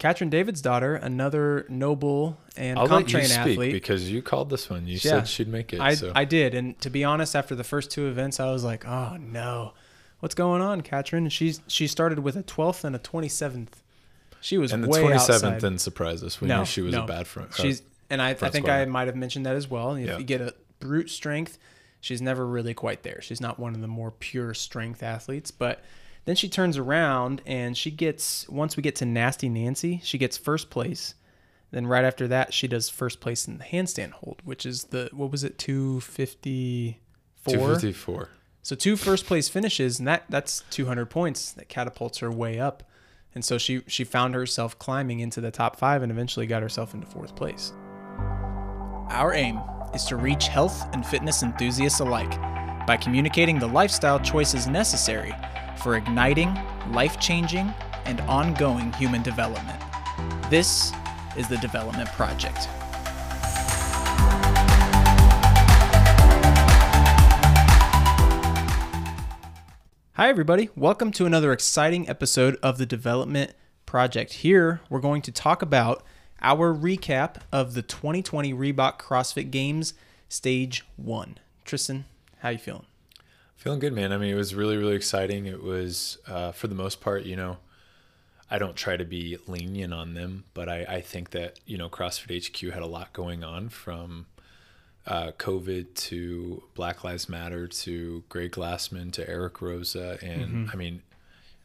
Katrin Davidsdottir, another noble and I'll comp let you train speak athlete. because you called this one. You Yeah. said she'd make it. I, so. I did, and to be honest, after the first two events, I was like, "Oh no, what's going on, Katrin?" She's she started with a 12th and a 27th. She was and the 27th outside. didn't surprise us. We No, knew she was no. a bad front. She's and I, I think I might have mentioned that as well. If Yeah. you get a brute strength, she's never really quite there. She's not one of the more pure strength athletes. But then she turns around and she gets once we get to Nasty Nancy, she gets first place. Then right after that, she does first place in the handstand hold, which is the what was it, two fifty four? 254. So two first place finishes, and that that's 200 points that catapults her way up. And so she she found herself climbing into the top five, and eventually got herself into fourth place. Our aim is to reach health and fitness enthusiasts alike by communicating the lifestyle choices necessary for igniting, life changing, and ongoing human development. This is the Development Project. Hi, everybody. Welcome to another exciting episode of the Development Project. Here, we're going to talk about our recap of the 2020 Reebok CrossFit Games Stage 1. Tristan, how you feeling? Feeling good, man. I mean, it was really, really exciting. It was, uh, for the most part, you know, I don't try to be lenient on them, but I, I think that, you know, CrossFit HQ had a lot going on from uh, COVID to Black Lives Matter to Greg Glassman to Eric Roza. And I mean,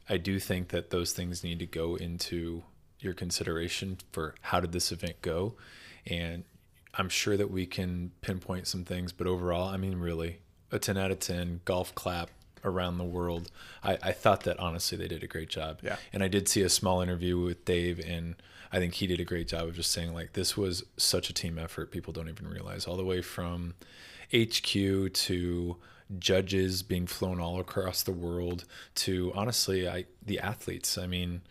I do think that those things need to go into your consideration for how did this event go. And I'm sure that we can pinpoint some things, but overall, I mean, really, a 10 out of 10 golf clap around the world. I, I thought that honestly they did a great job. Yeah. And I did see a small interview with Dave, and I think he did a great job of just saying, like, this was such a team effort. People don't even realize, all the way from HQ to judges being flown all across the world to honestly, I the athletes. I mean,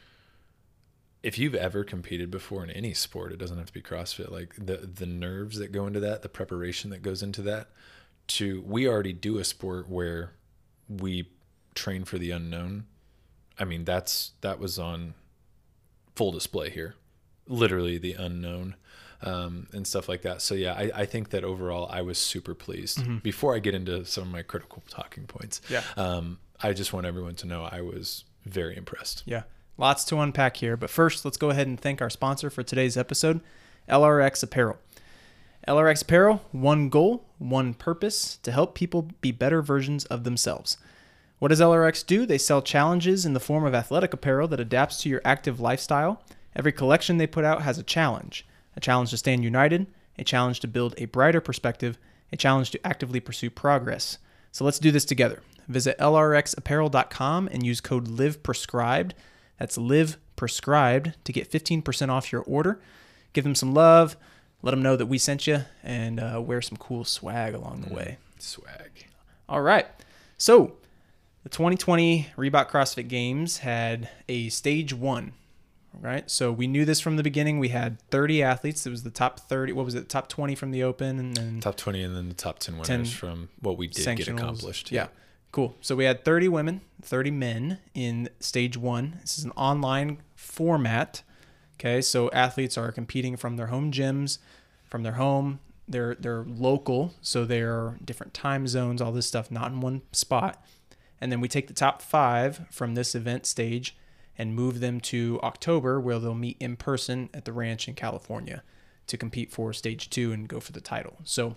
if you've ever competed before in any sport, it doesn't have to be CrossFit. Like the the nerves that go into that, the preparation that goes into that. To we already do a sport where we train for the unknown. I mean, that's that was on full display here, literally the unknown. Um, and stuff like that. So yeah, I, I think that overall I was super pleased. Before I get into some of my critical talking points, Yeah. um, I just want everyone to know I was very impressed. Yeah, lots to unpack here. But first, let's go ahead and thank our sponsor for today's episode, LRX Apparel. LRX Apparel, one goal, one purpose to help people be better versions of themselves. What does LRX do? They sell challenges in the form of athletic apparel that adapts to your active lifestyle. Every collection they put out has a challenge a challenge to stand united, a challenge to build a brighter perspective, a challenge to actively pursue progress. So let's do this together. Visit lrxapparel.com and use code LIVEPRESCRIBED. That's live prescribed to get 15% off your order. Give them some love, let them know that we sent you, and uh, wear some cool swag along the way. Swag. All right. So, the 2020 Reebok CrossFit Games had a stage one, right? So, we knew this from the beginning. We had 30 athletes. It was the top 30. What was it? Top 20 from the open, and then Top 20 and then the top 10 winners 10 from what we did get accomplished. Yeah. Cool. So we had 30 women, 30 men in stage one. This is an online format. Okay. So athletes are competing from their home gyms, from their home. They're they're local, so they're different time zones, all this stuff, not in one spot. And then we take the top five from this event stage and move them to October, where they'll meet in person at the ranch in California to compete for stage two and go for the title. So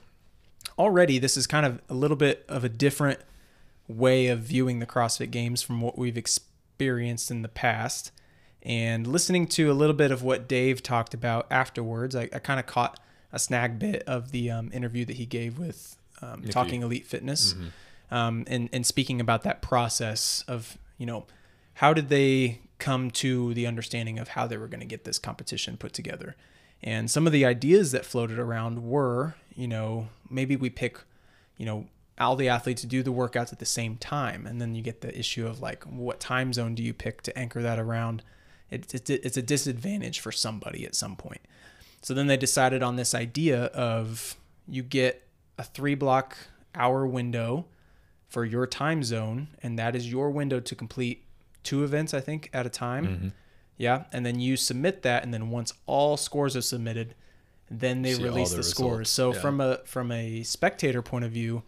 already this is kind of a little bit of a different way of viewing the CrossFit Games from what we've experienced in the past. And listening to a little bit of what Dave talked about afterwards, I, I kind of caught a snag bit of the um, interview that he gave with um, Talking Elite Fitness, um, and and speaking about that process of you know how did they come to the understanding of how they were going to get this competition put together. And some of the ideas that floated around were, you know, maybe we pick, you know, all the athletes do the workouts at the same time, and then you get the issue of like, what time zone do you pick to anchor that around? It's it's, it's a disadvantage for somebody at some point. So then they decided on this idea of you get a three block hour window for your time zone, and that is your window to complete two events, I think, at a time. Mm-hmm. Yeah, and then you submit that, and then once all scores are submitted, then they See release the the, scores. So yeah. from a from a spectator point of view,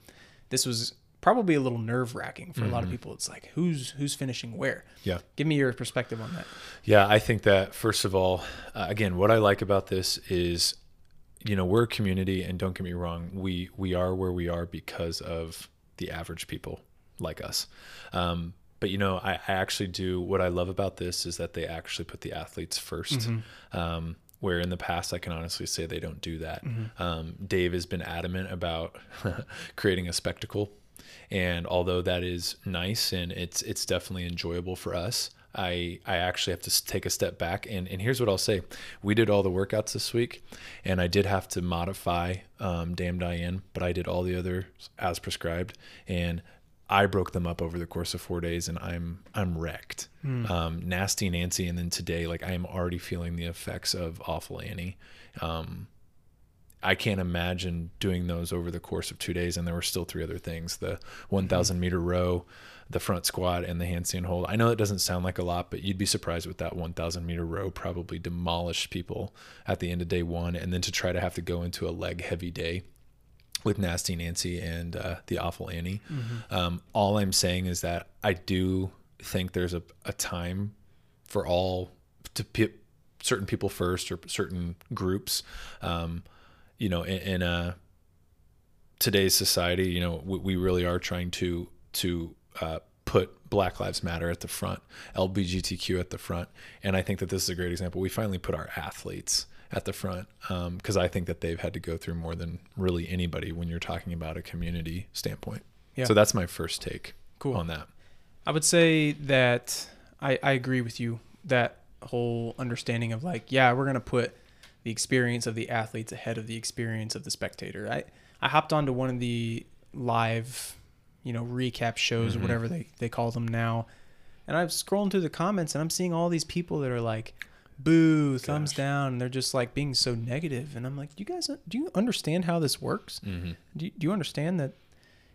this was probably a little nerve wracking for a Mm-hmm. lot of people. It's like who's who's finishing where. Yeah. Give me your perspective on that. Yeah, I think that first of all, uh, again, what I like about this is, you know, we're a community, and don't get me wrong, we we are where we are because of the average people like us. Um, but you know, I, I actually do what I love about this is that they actually put the athletes 1st Um, where in the past, I can honestly say they don't do that. Um, Dave has been adamant about creating a spectacle and although that is nice and it's it's definitely enjoyable for us i i actually have to take a step back and and here's what i'll say we did all the workouts this week and i did have to modify um damn diane but i did all the others as prescribed and I broke them up over the course of four days, and I'm I'm wrecked. Um, nasty and Nancy, and then today, like I am already feeling the effects of awful Annie. Um, I can't imagine doing those over the course of two days. And there were still three other things: the 1,000 meter row, the front squat, and the handstand hold. I know it doesn't sound like a lot, but you'd be surprised with that 1,000 meter row probably demolished people at the end of day one, and then to try to have to go into a leg heavy day with Nasty Nancy and uh, the Awful Annie. Um, all I'm saying is that I do think there's a, a time for all to put certain people first or certain groups. Um, you know, in, in uh, today's society, you know, we, we really are trying to to uh, put Black Lives Matter at the front, LBGTQ at the front, and I think that this is a great example. We finally put our athletes at the front because I think that they've had to go through more than really anybody when you're talking about a community standpoint. Yeah. So that's my first take Cool. on that. I would say that I, I agree with you. That whole understanding of like, yeah, we're gonna put the experience of the athletes ahead of the experience of the spectator. I I hopped onto one of the live, you know, recap shows or whatever they, they call them now. And I'm scrolling through the comments and I'm seeing all these people that are like, boo, thumbs down. And they're just like being so negative. And I'm like, do you guys, do you understand how this works? Mm-hmm. Do you, do you understand that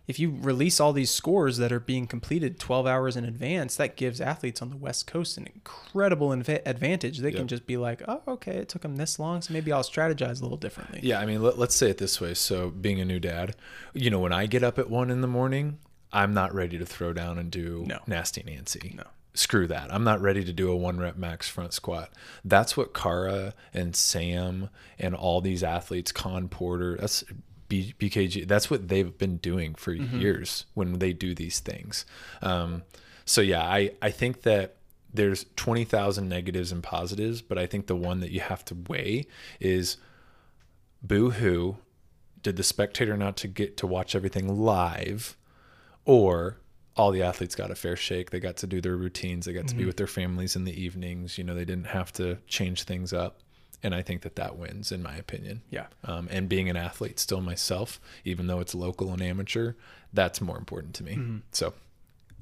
if you release all these scores that are being completed 12 hours in advance, that gives athletes on the West Coast an incredible inv- advantage. They can just be like, oh, okay, it took them this long, so maybe I'll strategize a little differently. Yeah, I mean, let, let's say it this way. So, being a new dad, you know, when I get up at one in the morning, I'm not ready to throw down and do No. nasty Nancy. No. Screw that. I'm not ready to do a one rep max front squat. That's what Kara and Sam and all these athletes, Con Porter, that's B, BKG, that's what they've been doing for years when they do these things. Um, so, yeah, I, I think that there's 20,000 negatives and positives, but I think the one that you have to weigh is boo hoo did the spectator not to get to watch everything live or all the athletes got a fair shake they got to do their routines they got to be with their families in the evenings you know they didn't have to change things up and i think that that wins in my opinion Yeah. um, and being an athlete still myself even though it's local and amateur that's more important to me so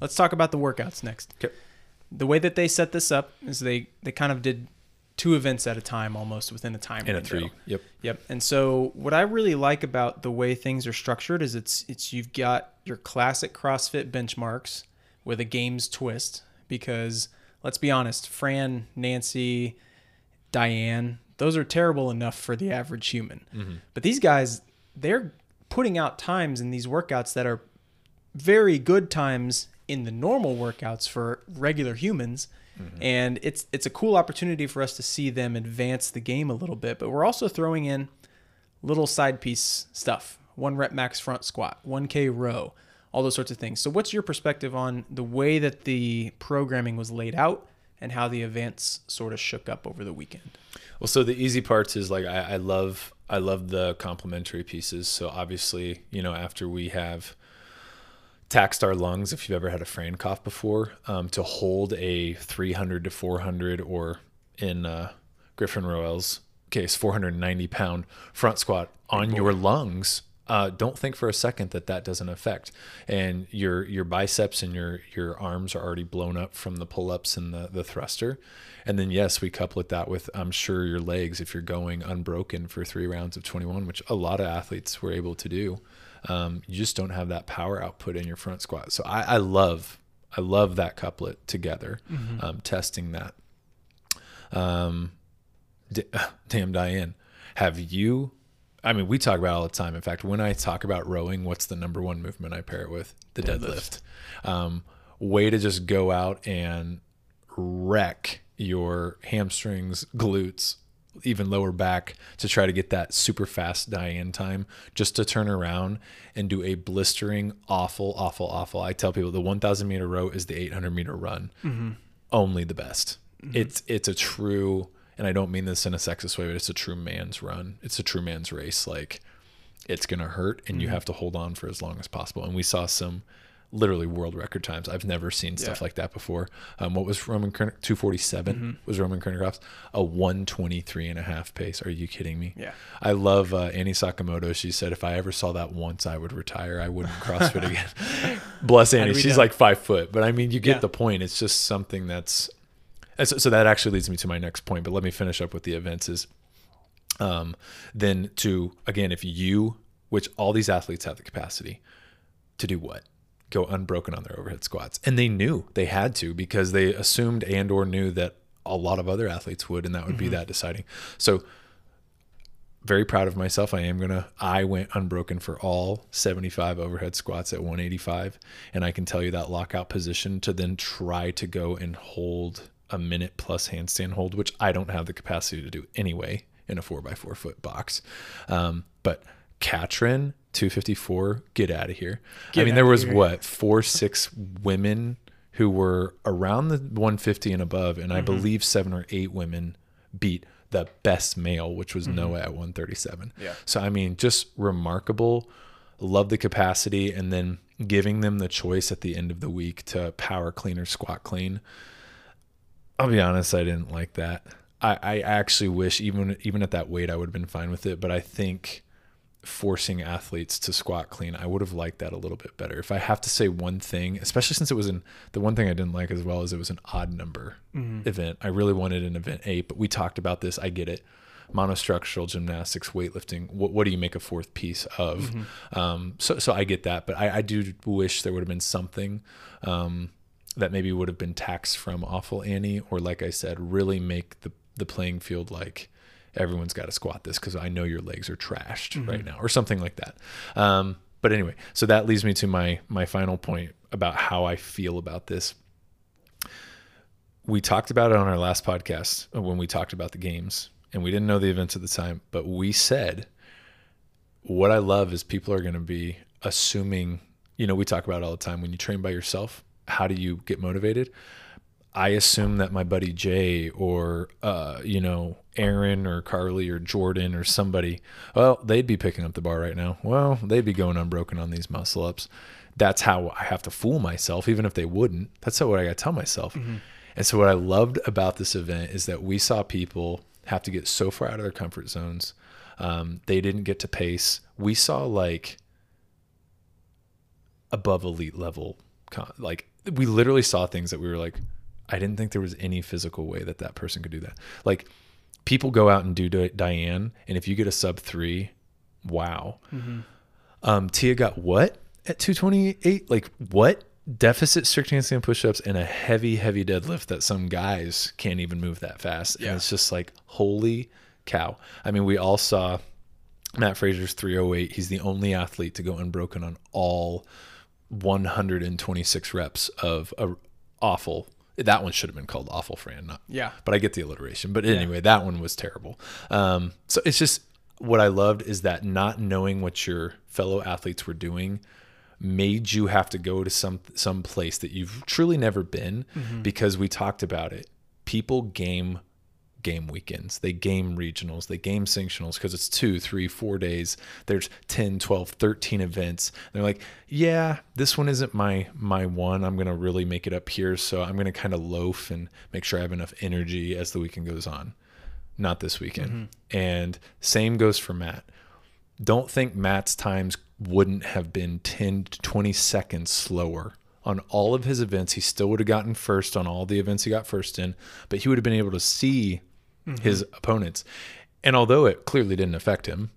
Let's talk about the workouts next. Okay. The way that they set this up is they, they kind of did two events at a time almost within a time in a three yep Yep. And so what I really like about the way things are structured is it's it's you've got your classic CrossFit benchmarks with a games twist because let's be honest, Fran, Nancy, Diane, those are terrible enough for the average human. Mm-hmm. But these guys, they're putting out times in these workouts that are very good times in the normal workouts for regular humans. Mm-hmm. And it's it's a cool opportunity for us to see them advance the game a little bit. But we're also throwing in little side piece stuff one rep max front squat 1k row all those sorts of things. So what's your perspective on the way that the programming was laid out and how the events sort of shook up over the weekend Well, so the easy parts is like I, I love I love the complementary pieces. So obviously, you know, after we have taxed our lungs, if you've ever had a Fran cough before, um, to hold a 300 to 400 or in uh, Griffin Roelle's case, 490 pound front squat on your lungs. Uh, don't think for a second that that doesn't affect, and your your biceps and your your arms are already blown up from the pull ups and the the thruster, and then yes, we couple it that with I'm sure your legs if you're going unbroken for three rounds of 21, which a lot of athletes were able to do. Um, you just don't have that power output in your front squat. So I, I love I love that couplet together, um, testing that. Um, d- damn, Diane, have you? I mean, we talk about it all the time. In fact, when I talk about rowing, what's the number one movement I pair it with? The deadlift. Um, way to just go out and wreck your hamstrings, glutes, even lower back to try to get that super fast die-in time just to turn around and do a blistering awful awful awful i tell people the 1000 meter row is the 800 meter run only the best it's it's a true and i don't mean this in a sexist way but it's a true man's run it's a true man's race like it's gonna hurt and you have to hold on for as long as possible and we saw some literally world record times i've never seen stuff Yeah. like that before um, what was roman Kern- 247 was roman Khrennikov's a 123 and a half pace are you kidding me Yeah. I love uh, Annie Sakamoto. She said, if I ever saw that once, I would retire. I wouldn't CrossFit again. Bless Annie. She's know? like five foot, but I mean, you get Yeah. the point. It's just something that's. And So, so that actually leads me to my next point. But let me finish up with the events. Is um, then to again, if you, which all these athletes have the capacity to do what? Go unbroken on their overhead squats, and they knew they had to because they assumed and or knew that a lot of other athletes would, and that would be that deciding. So very proud of myself. I am gonna. I went unbroken for all 75 overhead squats at 185, and I can tell you that lockout position to then try to go and hold a minute plus handstand hold, which I don't have the capacity to do anyway in a four by four foot box. Um, but Katrin 254, get out of here. I mean, there was here. what four, six women who were around the 150 and above, and I Mm-hmm. believe seven or eight women beat the best male, which was Noah at 137. Mm-hmm. Yeah. So I mean, just remarkable. Love the capacity, and then giving them the choice at the end of the week to power clean or squat clean. I'll be honest, I didn't like that. I, I actually wish even even at that weight I would have been fine with it, but I think forcing athletes to squat clean, I would have liked that a little bit better. If I have to say one thing, especially since it was in the one thing I didn't like as well is it was an odd number event. I really wanted an event eight, but we talked about this. I get it. Monostructural gymnastics, weightlifting. What, what do you make a fourth piece of? Um, so, so I get that, but I, I do wish there would have been something um, that maybe would have been taxed from awful Annie, or like I said, really make the the playing field like everyone's got to squat this because I know your legs are trashed right now, or something like that. Um, but anyway, so that leads me to my my final point about how I feel about this. We talked about it on our last podcast when we talked about the games, and we didn't know the events at the time, but we said what I love is people are going to be assuming, you know, we talk about it all the time when you train by yourself, how do you get motivated? I assume that my buddy Jay or uh, you know Aaron or Carly or Jordan or somebody, well, they'd be picking up the bar right now. Well, they'd be going unbroken on these muscle ups. That's how I have to fool myself, even if they wouldn't. That's what I got to tell myself. And so, what I loved about this event is that we saw people have to get so far out of their comfort zones. Um, they didn't get to pace. We saw like above elite level, like we literally saw things that we were like, I didn't think there was any physical way that that person could do that. Like people go out and do Di- Diane, and if you get a sub three, wow. Um, Tia got what at 228? Like what? Deficit strict handstand push-ups and a heavy, heavy deadlift that some guys can't even move that fast. And Yeah. it's just like, holy cow. I mean, we all saw Matt Fraser's 308. He's the only athlete to go unbroken on all 126 reps of a awful. That one should have been called awful Fran, not Yeah. but I get the alliteration. But anyway, that one was terrible. Um, so it's just what I loved is that not knowing what your fellow athletes were doing made you have to go to some some place that you've truly never been because we talked about it. People game game weekends. They game regionals. They game sanctionals because it's two, three, four days. There's 10, 12, 13 events. They're like, yeah, this one isn't my my one. I'm gonna really make it up here. So I'm gonna kind of loaf and make sure I have enough energy as the weekend goes on. Not this weekend. Mm-hmm. And same goes for Matt. Don't think Matt's times wouldn't have been 10 to 20 seconds slower on all of his events. He still would have gotten first on all the events he got first in, but he would have been able to see his opponents. And although it clearly didn't affect him,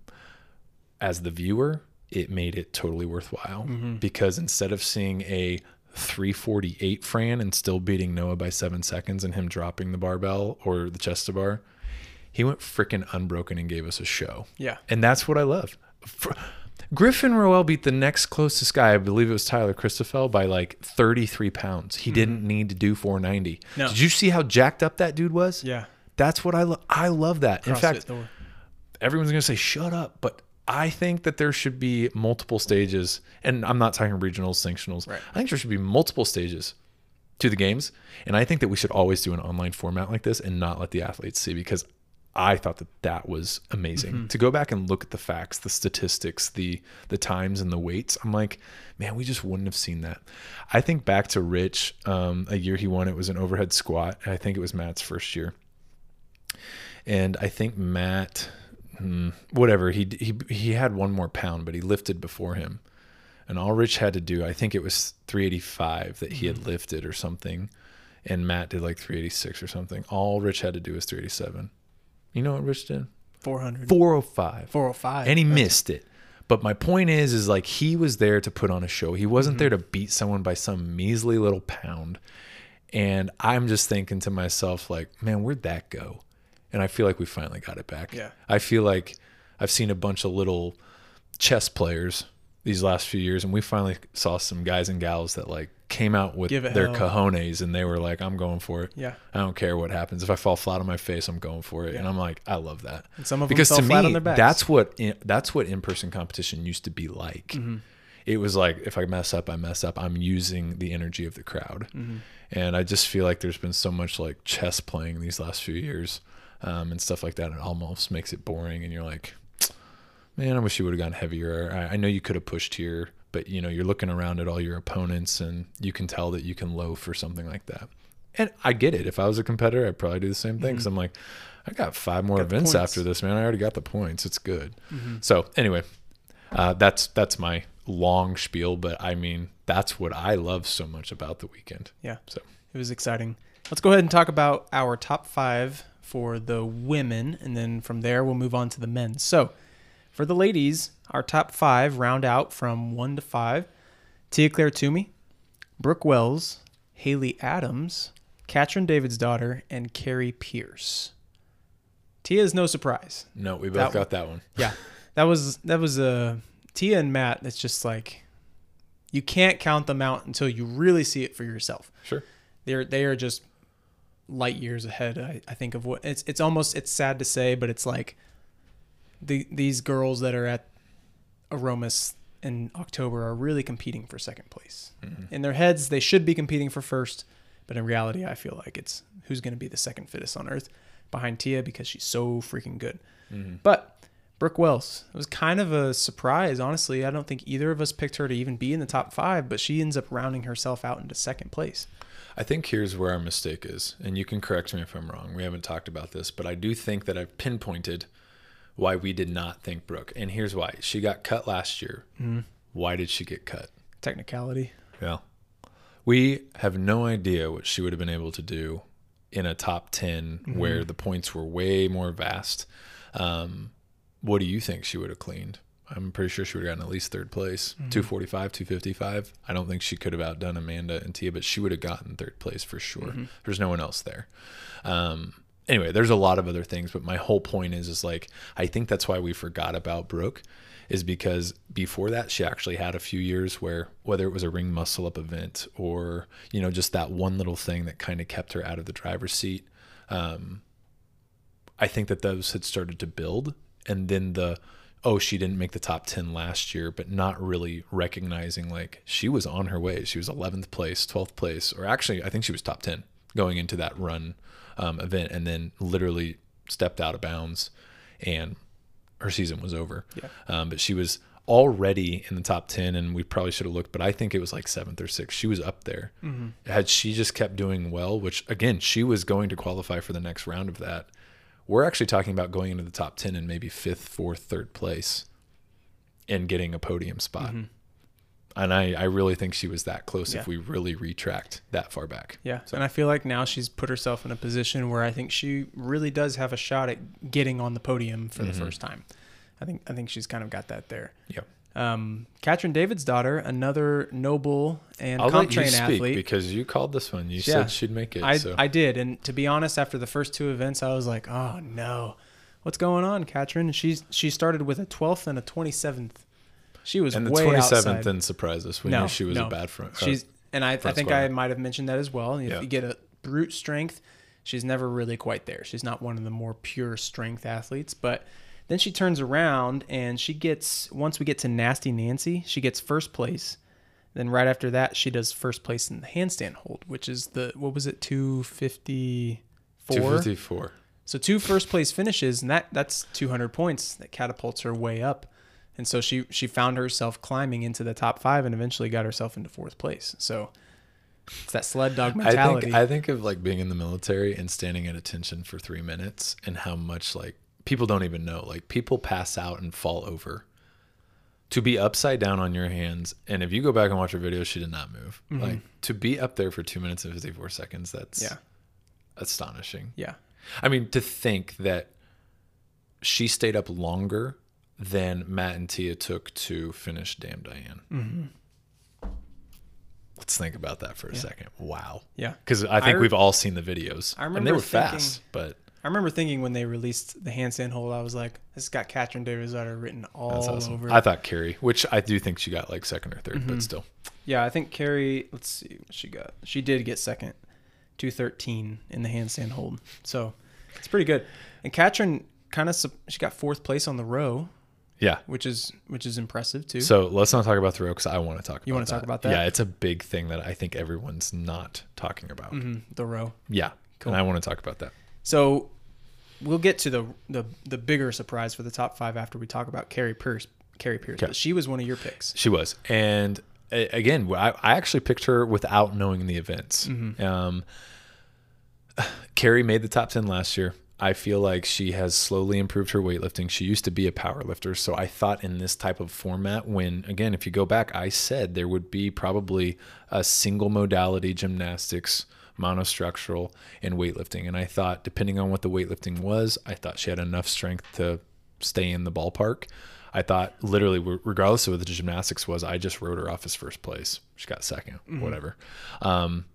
as the viewer, it made it totally worthwhile because instead of seeing a 348 Fran and still beating Noah by seven seconds and him dropping the barbell or the chest to bar. He went freaking unbroken and gave us a show. Yeah. And that's what I love. Fr- Griffin Roelle beat the next closest guy, I believe it was Tyler Christoffel, by like 33 pounds. He didn't need to do 490. Mm-hmm. No. Did you see how jacked up that dude was? Yeah. That's what I love. I love that. In fact, everyone's going to say, shut up. But I think that there should be multiple stages. And I'm not talking regionals, sanctionals. Right. I think there should be multiple stages to the games. And I think that we should always do an online format like this and not let the athletes see because I thought that that was amazing to go back and look at the facts, the statistics, the the times and the weights. I'm like, man, we just wouldn't have seen that. I think back to Rich, um, a year he won it was an overhead squat. And I think it was Matt's first year, and I think Matt, hmm, whatever he he he had one more pound, but he lifted before him, and all Rich had to do, I think it was 385 that he had lifted or something, and Matt did like 386 or something. All Rich had to do was 387. You know what Rich did? 400. 405 405. and he missed it. But my point is, is like he was there to put on a show. He wasn't there to beat someone by some measly little pound. And I'm just thinking to myself, like, man, where'd that go? And I feel like we finally got it back. Yeah. I feel like I've seen a bunch of little chess players these last few years, and we finally saw some guys and gals that like came out with their hell. cojones, and they were like, I'm going for it. Yeah. I don't care what happens. If I fall flat on my face, I'm going for it. And I'm like, I love that And some of them because fell to flat me on their backs. that's what in, that's what in-person competition used to be like Mm-hmm. it was like if i mess up i mess up i'm using the energy of the crowd Mm-hmm. and i just feel like there's been so much like chess playing these last few years um, and stuff like that it almost makes it boring and you're like man i wish you would have gone heavier. I, I know you could have pushed here but you know you're looking around at all your opponents and you can tell that you can loaf or something like that. And i get it. If i was a competitor i'd probably do the same thing because i'm like i got five more Mm-hmm. Got events after this man. I already got the points. It's good. Mm-hmm. so anyway uh, that's that's my long spiel but i mean that's what i love so much about the weekend. Yeah. so. It was exciting. Let's go ahead and talk about our top five for the women, and then from there we'll move on to the men. So, for the ladies, our top five round out from one to five: Tia Claire Toomey, Brooke Wells, Haley Adams, Katrin Davidsdottir, and Kari Pearce. Tia is no surprise. no we That both got that one Yeah, that was that was a Tia and Matt. It's just like you can't count them out until you really see it for yourself sure they're they are just light years ahead. I, I think of what it's it's almost it's sad to say, but it's like the these girls that are at Aromas in October are really competing for second place. Mm-hmm. In their heads, they should be competing for first, but in reality, I feel like it's who's going to be the second fittest on earth behind Tia because she's so freaking good. Mm-hmm. But Brooke Wells, it was kind of a surprise, honestly. I don't think either of us picked her to even be in the top five, but she ends up rounding herself out into second place. I think here's where our mistake is, and you can correct me if I'm wrong. We haven't talked about this, but I do think that I've pinpointed why we did not think Brooke. And here's why. She got cut last year. Why did she get cut? Technicality. Yeah. We have no idea what she would have been able to do in a top 10 where the points were way more vast. Um, what do you think she would have cleaned? I'm pretty sure she would have gotten at least third place, 245, 255. I don't think she could have outdone Amanda and Tia, but she would have gotten third place for sure. There's no one else there. Um, anyway, there's a lot of other things, but my whole point is, is like, I think that's why we forgot about Brooke is because before that, she actually had a few years where whether it was a ring muscle up event or, you know, just that one little thing that kind of kept her out of the driver's seat. Um, I think that those had started to build. And then the, oh, she didn't make the top 10 last year, but not really recognizing like she was on her way. She was 11th place, 12th place, or actually, I think she was top 10 going into that run um, event and then literally stepped out of bounds and her season was over. Yeah. Um, but she was already in the top 10 and we probably should have looked, but I think it was like seventh or sixth. She was up there. Had she just kept doing well, which again, she was going to qualify for the next round of that. We're actually talking about going into the top 10 and maybe fifth, fourth, third place and getting a podium spot. Mm-hmm. And I, I really think she was that close Yeah. if we really retract that far back. Yeah. And I feel like now she's put herself in a position where I think she really does have a shot at getting on the podium for the mm-hmm. first time. I think I think she's kind of got that there. Yep. Um, Katrin Davidsdottir, another noble and I'll comp train speak athlete. because you called this one. You Yeah. said she'd make it. I, so. I did, and to be honest, after the first two events, I was like, "Oh no, what's going on, Katrin?" She's she started with a 12th and a 27th. She was and the way 27th outside. didn't surprise us. We No, knew she was no. a bad front. She's and I, I think I might have mentioned that as well. If Yeah. you get a brute strength, she's never really quite there. She's not one of the more pure strength athletes, but then she turns around and she gets once we get to Nasty Nancy, she gets first place. Then right after that, she does first place in the handstand hold, which is the what was it, two fifty four? 254. So two first place finishes, and that that's 200 points that catapults her way up. And so she she found herself climbing into the top five, and eventually got herself into fourth place. So it's that sled dog I mentality. think I think of like being in the military and standing at attention for three minutes and how much like people don't even know. Like people pass out and fall over. To be upside down on your hands, and if you go back and watch her video, she did not move. Like to be up there for two minutes and fifty four seconds, that's Mm-hmm. yeah, astonishing. yeah, I mean, to think that she stayed up longer than Matt and Tia took to finish Damn Diane. Mm-hmm. Let's think about that for a Yeah. second. Wow. yeah. Because I think I re- we've all seen the videos. I and they were thinking- fast, but I remember thinking when they released the handstand hold, I was like, "This has got Katrin Davis written all awesome. over." I thought Kari, which I do think she got like second or 3rd Mm-hmm. but still. yeah, I think Kari. Let's see what she got. She did get second, two thirteen in the handstand hold. So it's pretty good. And Katrin kind of she got fourth place on the row, Yeah. which is which is impressive too. So let's not talk about the row because I want to talk about You wanna talk about that? Yeah, it's a big thing that I think everyone's not talking about. Mhm, the row. Yeah. Cool. And I want to talk about that. So we'll get to the the the bigger surprise for the top five after we talk about Kari Pearce. Kari Pearce, Okay. she was one of your picks. She was, and again, I, I actually picked her without knowing the events. Um, Kari made the top ten last year. I feel like she has slowly improved her weightlifting. She used to be a power lifter, so I thought in this type of format, when again, if you go back, I said there would be probably a single modality gymnastics, monostructural, and weightlifting. And I thought, depending on what the weightlifting was, I thought she had enough strength to stay in the ballpark. I thought literally, regardless of what the gymnastics was, I just wrote her off as first place. She got 2nd whatever. Um,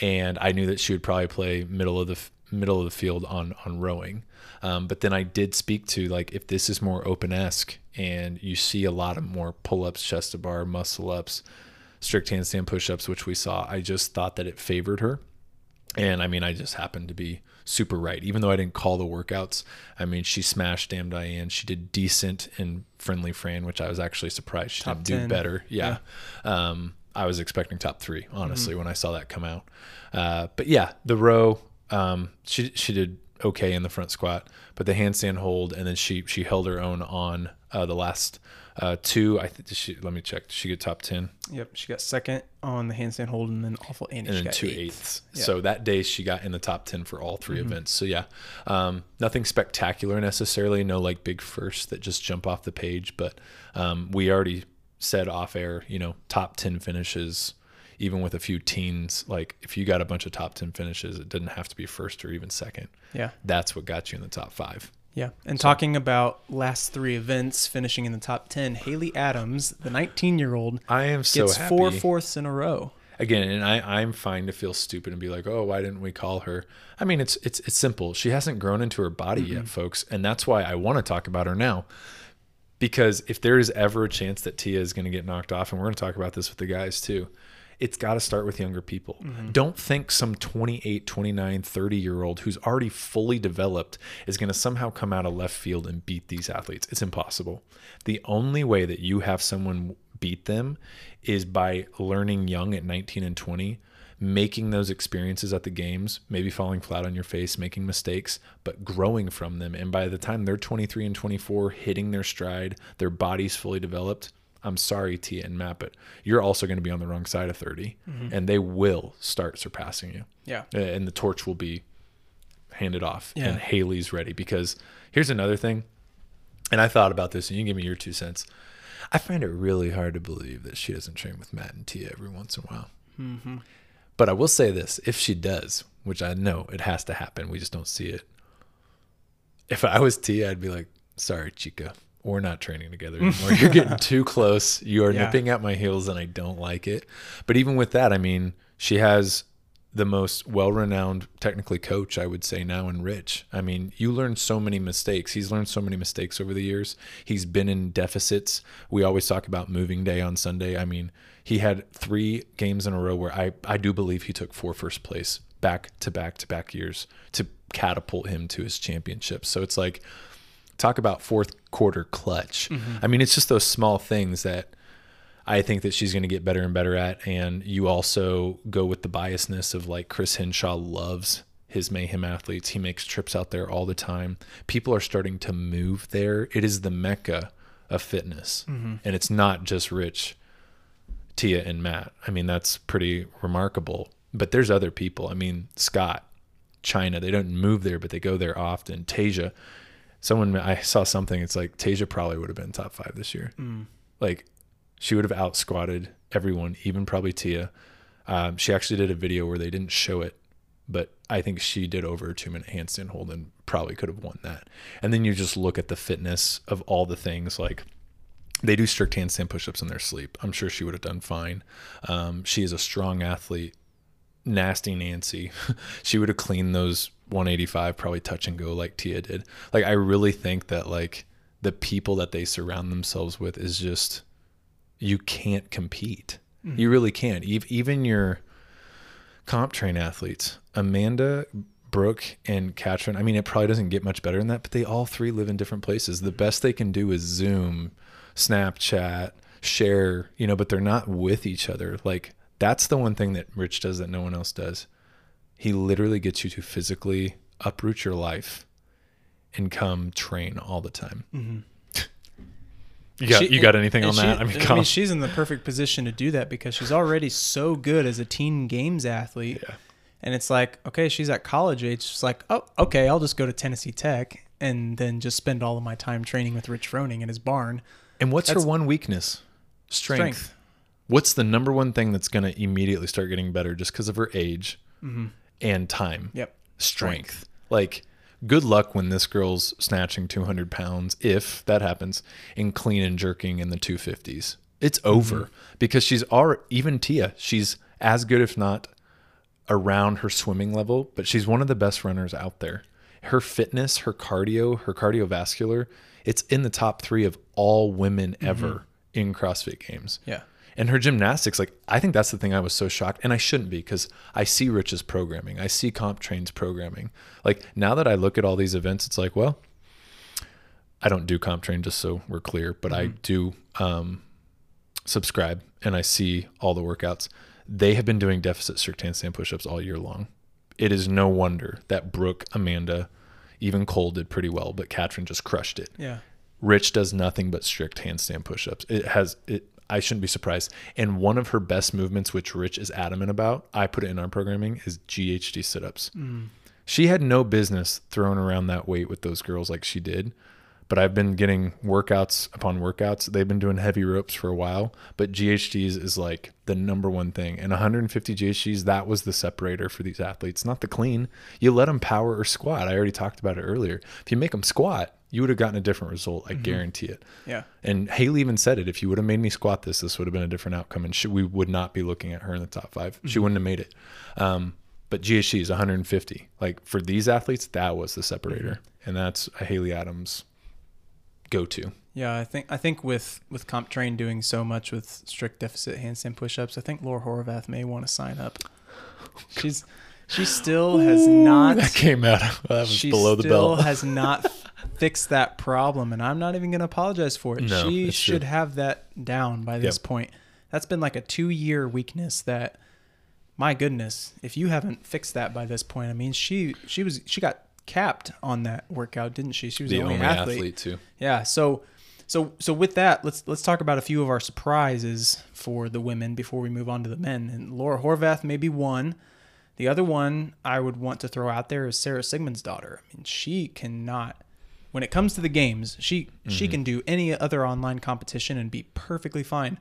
and I knew that she would probably play middle of the f- middle of the field on on rowing. Um, but then I did speak to like if this is more open esque and you see a lot of more pull ups, chest to bar, muscle ups, strict handstand push ups, which we saw. I just thought that it favored her. And I mean, I just happened to be super right. Even though I didn't call the workouts, I mean, she smashed Damn Diane. She did decent in Friendly Fran, which I was actually surprised she Top didn't do 10. better. Yeah. Um, I was expecting top three, honestly, when I saw that come out. Uh, but yeah, the row, um, she she did okay in the front squat, but the handstand hold, and then she she held her own on uh, the last uh, two. I think she. Let me check. Did she get top ten? Yep, she got second on the handstand hold, and then awful Annie. and then two eighth. eighths. Yeah. So that day she got in the top ten for all 3 Mm-hmm. events. So yeah, um, nothing spectacular necessarily. No like big firsts that just jump off the page. But um, we already said off air, you know, top ten finishes. Even with a few teens, like if you got a bunch of top ten finishes, it didn't have to be first or even second. Yeah, That's what got you in the top five. Yeah. And talking about last three events, finishing in the top ten, Haley Adams, the 19-year-old, I am so gets happy. four fourths in a row. again and I, i'm fine to feel stupid and be like oh why didn't we call her i mean it's it's it's simple she hasn't grown into her body yet mm-hmm. folks and that's why i want to talk about her now because if there is ever a chance that tia is going to get knocked off and we're going to talk about this with the guys too it's got to start with younger people. Mm-hmm. Don't think some 28 29 30 year old who's already fully developed is going to somehow come out of left field and beat these athletes. It's impossible. The only way that you have someone beat them is by learning young at 19 and 20 making those experiences at the games maybe falling flat on your face making mistakes but growing from them. And by the time they're 23 and 24 hitting their stride their body's fully developed i'm sorry tia and matt but you're also going to be on the wrong side of 30 and they will start surpassing you. Yeah, and the torch will be handed off Yeah. and Haley's ready because here's another thing and I thought about this and you can give me your two cents. I find it really hard to believe that she doesn't train with Matt and Tia every once in a while. Mm-hmm. but I will say this if she does which I know it has to happen we just don't see it. If I was Tia I'd be like sorry Chica we're not training together anymore. You're getting too close. You are Yeah. nipping at my heels, and I don't like it. But even with that, I mean, she has the most well-renowned, technically coach, I would say now in Rich. I mean, you learn so many mistakes. He's learned so many mistakes over the years. He's been in deficits. We always talk about moving day on Sunday. I mean, he had three games in a row where I I do believe he took four first place back to back to back years to catapult him to his championship. So it's like talk about fourth quarter clutch. Mm-hmm. I mean, it's just those small things that I think that she's going to get better and better at. And you also go with the biasness of like Chris Hinshaw loves his mayhem athletes. He makes trips out there all the time. People are starting to move there. It is the mecca of fitness, mm-hmm. and it's not just Rich, Tia, and Matt. I mean, that's pretty remarkable. But there's other people. I mean, Scott, China. They don't move there, but they go there often. Tasia, someone I saw something. It's like Tasia probably would have been top five this year. Like she would have out squatted everyone, even probably Tia. Um, she actually did a video where they didn't show it, but I think she did over a two minute handstand hold and probably could have won that. And then you just look at the fitness of all the things like they do strict handstand push-ups in their sleep. I'm sure she would have done fine. Um, she is a strong athlete. Nasty Nancy, she would have cleaned those 185 probably touch and go like Tia did. Like I really think that like the people that they surround themselves with is just you can't compete. Mm-hmm. You really can't. Ev- Even your comp train athletes, Amanda, Brooke, and Katrin. I mean, it probably doesn't get much better than that, but they all three live in different places. The best they can do is Zoom, Snapchat, share, you know, but they're not with each other. Like, that's the one thing that Rich does that no one else does. He literally gets you to physically uproot your life and come train all the time. Mm-hmm. You got, She- you got anything and on that? I mean, Colin- she's in the perfect position to do that because she's already so good as a teen games athlete. Yeah. And it's like, okay, she's at college age. She's like, oh, okay, I'll just go to Tennessee Tech and then just spend all of my time training with Rich Froning in his barn. And what's her one weakness? Strength. Strength. What's the number one thing that's going to immediately start getting better just because of her age mm-hmm. and time? Yep. Strength. Like, good luck when this girl's snatching 200 pounds, if that happens, and clean and jerking in the 250s. It's mm-hmm. over because she's already, even Tia, she's as good, if not around her swimming level, but she's one of the best runners out there. Her fitness, her cardio, her cardiovascular, it's in the top three of all women mm-hmm. ever in CrossFit games. Yeah. And her gymnastics, like I think that's the thing I was so shocked, and I shouldn't be because I see Rich's programming, I see Comp Train's programming. Like now that I look at all these events, it's like, well, I don't do Comp Train just so we're clear, but I do um, subscribe and I see all the workouts. They have been doing deficit strict handstand push-ups all year long. It is no wonder that Brooke, Amanda, even Cole did pretty well, but Katrin just crushed it. Yeah. Rich does nothing but strict handstand push-ups. It has it. I shouldn't be surprised. And one of her best movements, which Rich is adamant about, I put it in our programming, is GHD sit-ups. She had no business throwing around that weight with those girls like she did. But I've been getting workouts upon workouts. They've been doing heavy ropes for a while, but GHDs is like the number one thing. And 150 GHDs, that was the separator for these athletes, not the clean. You let them power or squat. I already talked about it earlier. If you make them squat, you would have gotten a different result. I mm-hmm. guarantee it. Yeah. And Haley even said it. If you would have made me squat this, this would have been a different outcome, and she, we would not be looking at her in the top 5 She mm-hmm. wouldn't have made it. Um, but GHD is 150. Like for these athletes, that was the separator, mm-hmm. and that's a Haley Adams go-to. Yeah, I think I think with with Comp Train doing so much with strict deficit handstand push-ups, I think Laura Horvath may want to sign up. She's she still has not That came out. That was below the still belt. has not fixed that problem, and I'm not even going to apologize for it. No, she should true. have that down by this Yep. point. That's been like a two-year weakness that. My goodness, if you haven't fixed that by this point, I mean, she she was she got capped on that workout, didn't she? She was the, the only, only athlete. athlete too. Yeah. So, so, so with that, let's let's talk about a few of our surprises for the women before we move on to the men. And Laura Horvath may be one. The other one I would want to throw out there is Sara Sigmundsdottir. I mean, she cannot. When it comes to the games, she she can do any other online competition and be perfectly fine.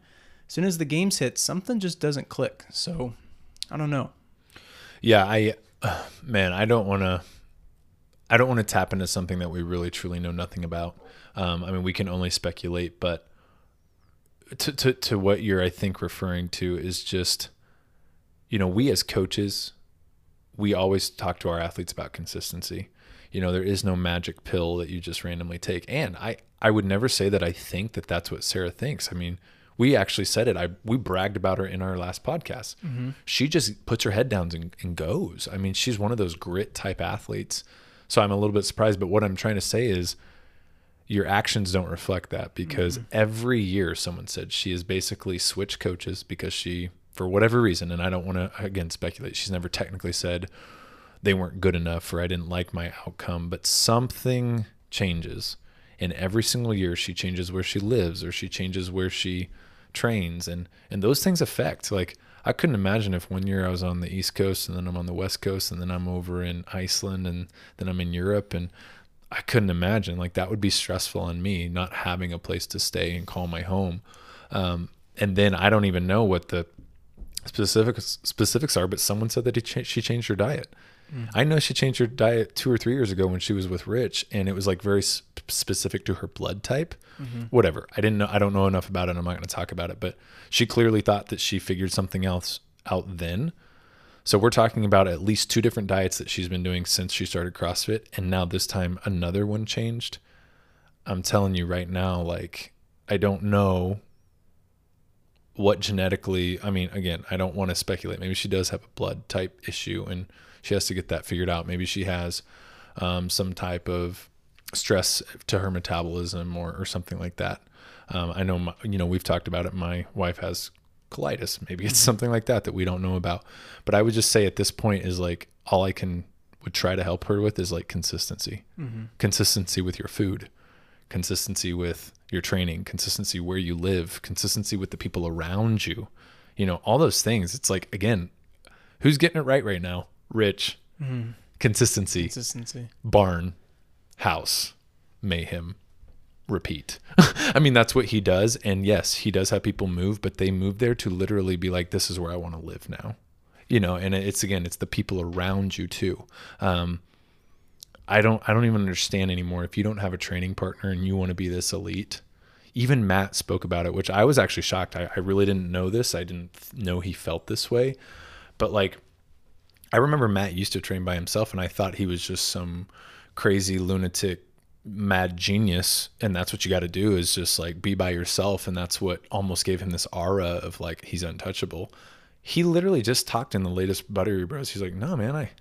As soon as the games hit, something just doesn't click. So, I don't know. Yeah, I man, I don't want to I don't want to tap into something that we really truly know nothing about. Um, I mean, we can only speculate, but to, to, to what you're, I think, referring to is just, you know, we as coaches, we always talk to our athletes about consistency. You know, there is no magic pill that you just randomly take. And I, I would never say that I think that that's what Sarah thinks. I mean, we actually said it. I we bragged about her in our last podcast. Mm-hmm. She just puts her head down and, and goes. I mean, she's one of those grit type athletes. So I'm a little bit surprised. But what I'm trying to say is, your actions don't reflect that because Mm-hmm. every year someone said she has basically switched coaches because she, for whatever reason, and I don't want to again speculate. She's never technically said they weren't good enough or I didn't like my outcome, but something changes. And every single year she changes where she lives or she changes where she trains and and those things affect like I couldn't imagine if one year I was on the East Coast and then I'm on the West Coast and then I'm over in Iceland and then I'm in Europe and I couldn't imagine like that would be stressful on me not having a place to stay and call my home. Um, and then I don't even know what the specifics specifics are, but someone said that she changed her diet. Mm-hmm. I know she changed her diet two or three years ago when she was with Rich, and it was like very s- specific to her blood type. Mm-hmm. Whatever. I didn't know. I don't know enough about it. I'm not going to talk about it. But she clearly thought that she figured something else out then. So we're talking about at least two different diets that she's been doing since she started CrossFit, and now this time another one changed. I'm telling you right now, like I don't know what genetically. I mean, again, I don't want to speculate. Maybe she does have a blood type issue, and she has to get that figured out. Maybe she has um, some type of stress to her metabolism or, or something like that. Um, I know, my, you know, we've talked about it. My wife has colitis. Maybe it's something like that that we don't know about. But I would just say at this point is like all I can would try to help her with is like consistency, consistency with your food, consistency with your training, consistency where you live, consistency with the people around you. You know, all those things. It's like again, who's getting it right right now? Rich. Consistency Consistency. barn, house, mayhem, repeat. I mean, that's what he does. And yes, he does have people move, but they move there to literally be like, this is where I want to live now. You know, and it's again, it's the people around you too. Um, I don't, I don't even understand anymore. If you don't have a training partner and you want to be this elite, even Matt spoke about it, which I was actually shocked. I, I really didn't know this. I didn't know he felt this way, but like, I remember Matt used to train by himself, and I thought he was just some crazy lunatic mad genius. And that's what you got to do is just like be by yourself. And that's what almost gave him this aura of like he's untouchable. He literally just talked in the latest buttery bros. He's like no man i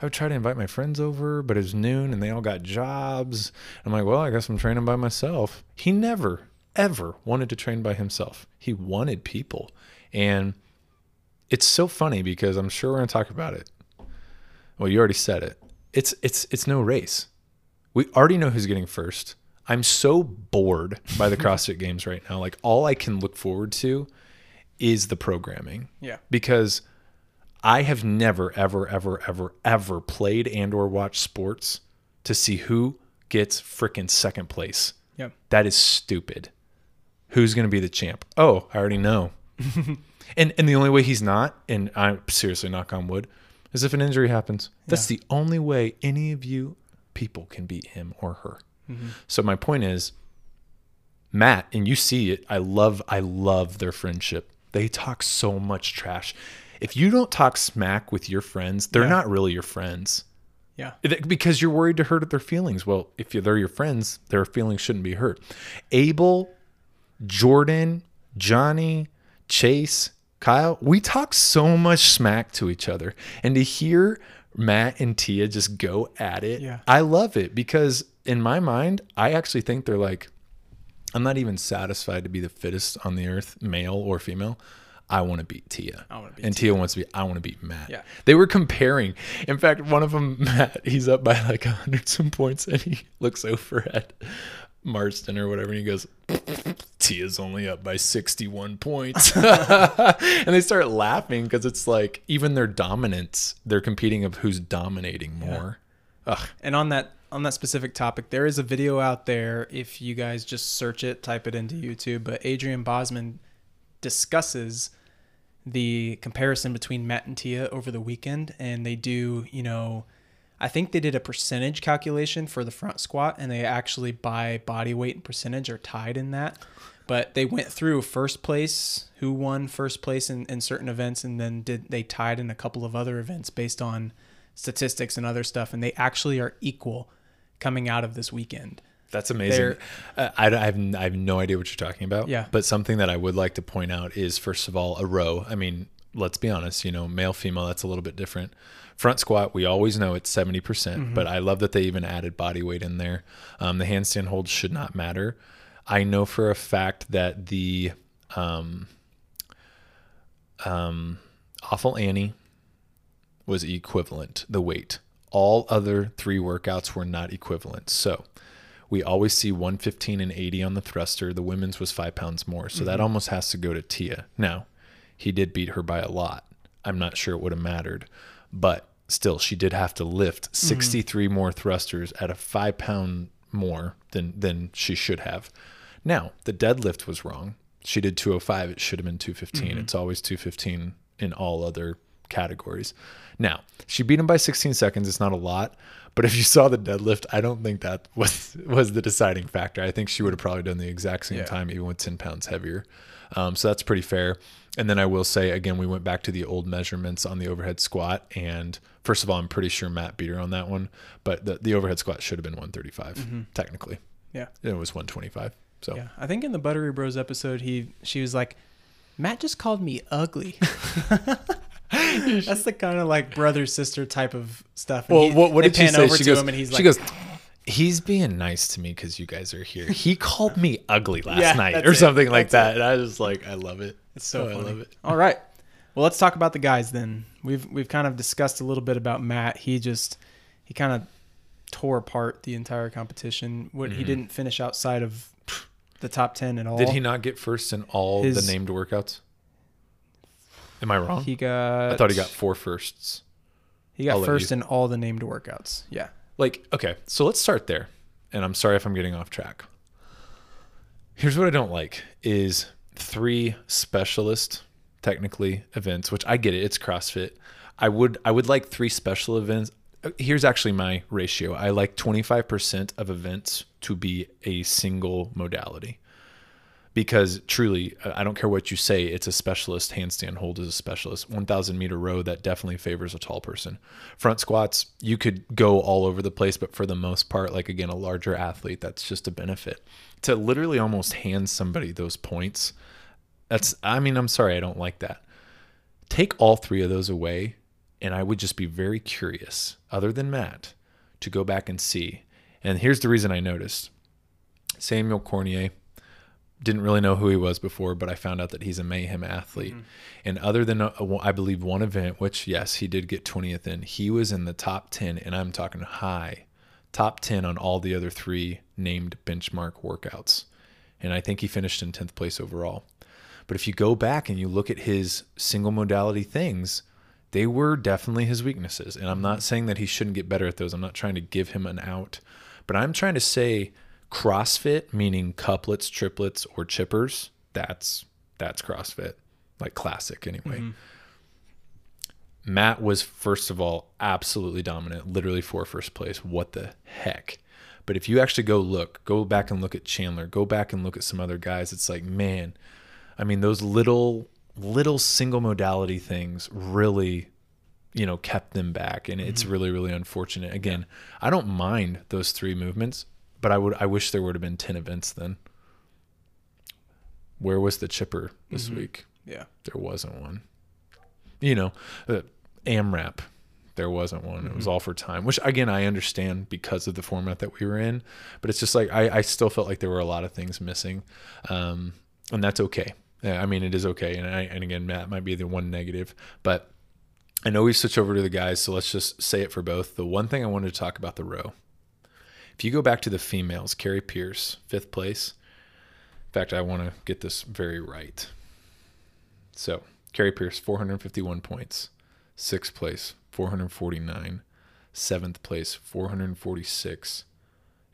i would try to invite my friends over but it's noon and they all got jobs. I'm like well i guess i'm training by myself. He never ever wanted to train by himself. He wanted people. And it's so funny because I'm sure we're gonna talk about it. Well, you already said it. It's it's it's no race. We already know who's getting first. I'm so bored by the CrossFit Games right now. Like all I can look forward to is the programming Yeah. because I have never ever ever ever ever played and or watched sports to see who gets frickin' second place. Yep. That is stupid. Who's going to be the champ? Oh, I already know. and and the only way he's not, and I'm seriously knock on wood, is if an injury happens. That's the only way any of you people can beat him or her. Mm-hmm. So my point is, Matt, and you see it. I love I love their friendship. They talk so much trash. If you don't talk smack with your friends, they're Yeah. not really your friends. Yeah. Because you're worried to hurt their feelings. Well, if they're your friends, their feelings shouldn't be hurt. Abel, Jordan, Johnny, Chase, Kyle, we talk so much smack to each other. And to hear Matt and Tia just go at it, Yeah. I love it because in my mind, I actually think they're like, I'm not even satisfied to be the fittest on the earth, male or female. I want to beat Tia. I wanna beat and Tia wants to be. I want to beat Matt. Yeah. They were comparing. In fact, one of them, Matt, he's up by like a hundred some points, and he looks over at Marston or whatever, and he goes, "Tia's only up by sixty-one points," and they start laughing because it's like even their dominance, they're competing of who's dominating more. Ugh. And on that on that specific topic, there is a video out there. If you guys just search it, type it into YouTube. But Adrian Bozman discusses the comparison between Matt and Tia over the weekend, and they do, you know, I think they did a percentage calculation for the front squat, and they actually by body weight and percentage are tied in that. But they went through first place, who won first place in, in certain events, and then did they tied in a couple of other events based on statistics and other stuff, and they actually are equal coming out of this weekend. That's amazing. Uh, I, I, have, I have no idea what you're talking about. Yeah. But something that I would like to point out is, first of all, a row. I mean, let's be honest, you know, male, female, that's a little bit different. Front squat, we always know it's 70%, percent mm hmm but I love that they even added body weight in there. Um, the handstand hold should not matter. I know for a fact that the um, um, Awful Annie was equivalent, the weight. All other three workouts were not equivalent. So we always see 115 and 80 on the thruster. The women's was five pounds more. So mm-hmm. that almost has to go to Tia. Now, he did beat her by a lot. I'm not sure it would have mattered, but still, she did have to lift mm-hmm. 63 mm-hmm. more thrusters at a five pound more than than she should have. Now, the deadlift was wrong. She did 205. It should have been 215. Mm-hmm. It's always 215 in all other categories. Now, she beat him by 16 seconds. It's not a lot, but if you saw the deadlift, I don't think that was was the deciding factor. I think she would have probably done the exact same yeah. time, even with 10 pounds heavier. Um, so that's pretty fair. And then I will say again, we went back to the old measurements on the overhead squat, and first of all, I'm pretty sure Matt beat her on that one, but the, the overhead squat should have been 135 mm-hmm. technically. Yeah, it was 125. So yeah, I think in the Buttery Bros episode, he she was like, Matt just called me ugly. That's the kind of like brother sister type of stuff. And well, he, what, what did she say? She goes, and he's she like, goes, he's being nice to me because you guys are here. He called me ugly last yeah, night or something like that. It. And I was like, I love it. It's so oh, I love it. All right. Well, let's talk about the guys then. We've we've kind of discussed a little bit about Matt. He just he kind of tore apart the entire competition. What mm-hmm. he didn't finish outside of the top 10 at all. Did he not get first in all His, the named workouts? Am I wrong? He got. I thought he got four firsts. He got first in all the named workouts. Yeah. Like, okay, so let's start there. And I'm sorry if I'm getting off track. Here's what I don't like is three specialist technically events, which I get it, it's CrossFit. I would I would like three special events. Here's actually my ratio. I like 25% of events to be a single modality because truly, uh, I don't care what you say, it's a specialist. Handstand hold is a specialist. 1000 meter row, that definitely favors a tall person. Front squats, you could go all over the place, but for the most part, like again, a larger athlete, that's just a benefit. To literally almost hand somebody those points, that's, I mean, I'm sorry, I don't like that. Take all three of those away, and I would just be very curious, other than Matt, to go back and see. And here's the reason I noticed Samuel Cournoyer, didn't really know who he was before, but I found out that he's a mayhem athlete. Mm-hmm. And other than uh, I believe one event, which yes, he did get 20th in, he was in the top 10, and I'm talking high, top 10 on all the other three named benchmark workouts. And I think he finished in 10th place overall. But if you go back and you look at his single modality things, they were definitely his weaknesses. And I'm not mm-hmm. saying that he shouldn't get better at those. I'm not trying to give him an out, but I'm trying to say CrossFit, meaning couplets, triplets, or chippers, that's that's CrossFit, like classic anyway. Mm-hmm. Matt was first of all absolutely dominant, literally for first place. What the heck? But if you actually go look, go back and look at Chandler, go back and look at some other guys, it's like, man, I mean, those little little single modality things really you know kept them back and it's mm-hmm. really really unfortunate again i don't mind those three movements but I would I wish there would have been ten events then. Where was the chipper this mm-hmm. week? Yeah, there wasn't one. You know, uh, AMRAP, there wasn't one. Mm-hmm. It was mm-hmm. all for time, which again I understand because of the format that we were in, but it's just like I, I still felt like there were a lot of things missing, um, and that's okay. I mean, it is okay. And I, and again, Matt might be the one negative, but I know we switch over to the guys, so let's just say it for both. The one thing I wanted to talk about the row if you go back to the females, Kari Pearce, fifth place. In fact, I want to get this very right. So, Kari Pearce, 451 points. Sixth place, 449. Seventh place, 446.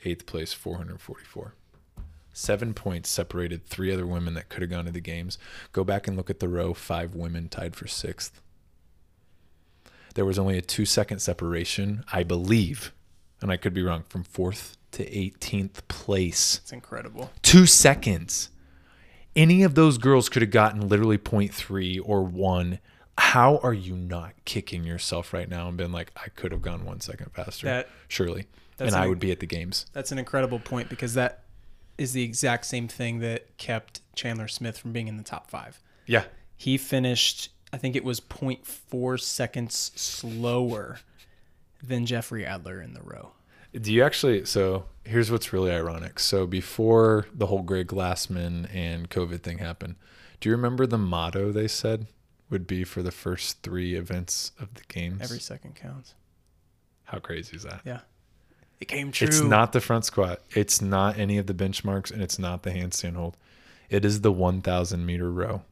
Eighth place, 444. Seven points separated three other women that could have gone to the games. Go back and look at the row. Five women tied for sixth there was only a two second separation, I believe, and I could be wrong, from fourth to 18th place. It's incredible. Two seconds. Any of those girls could have gotten literally 0.3 or one. How are you not kicking yourself right now and been like, I could have gone one second faster? That- surely. And I would be at the games. That's an incredible point because that is the exact same thing that kept Chandler Smith from being in the top five. Yeah. He finished, I think it was 0.4 seconds slower than Jeffrey Adler in the row. Do you actually? So here's what's really ironic. So before the whole Greg Glassman and COVID thing happened, do you remember the motto they said would be for the first three events of the games? Every second counts. How crazy is that? Yeah. It came true. It's not the front squat. It's not any of the benchmarks, and it's not the handstand hold. It is the 1,000 meter row.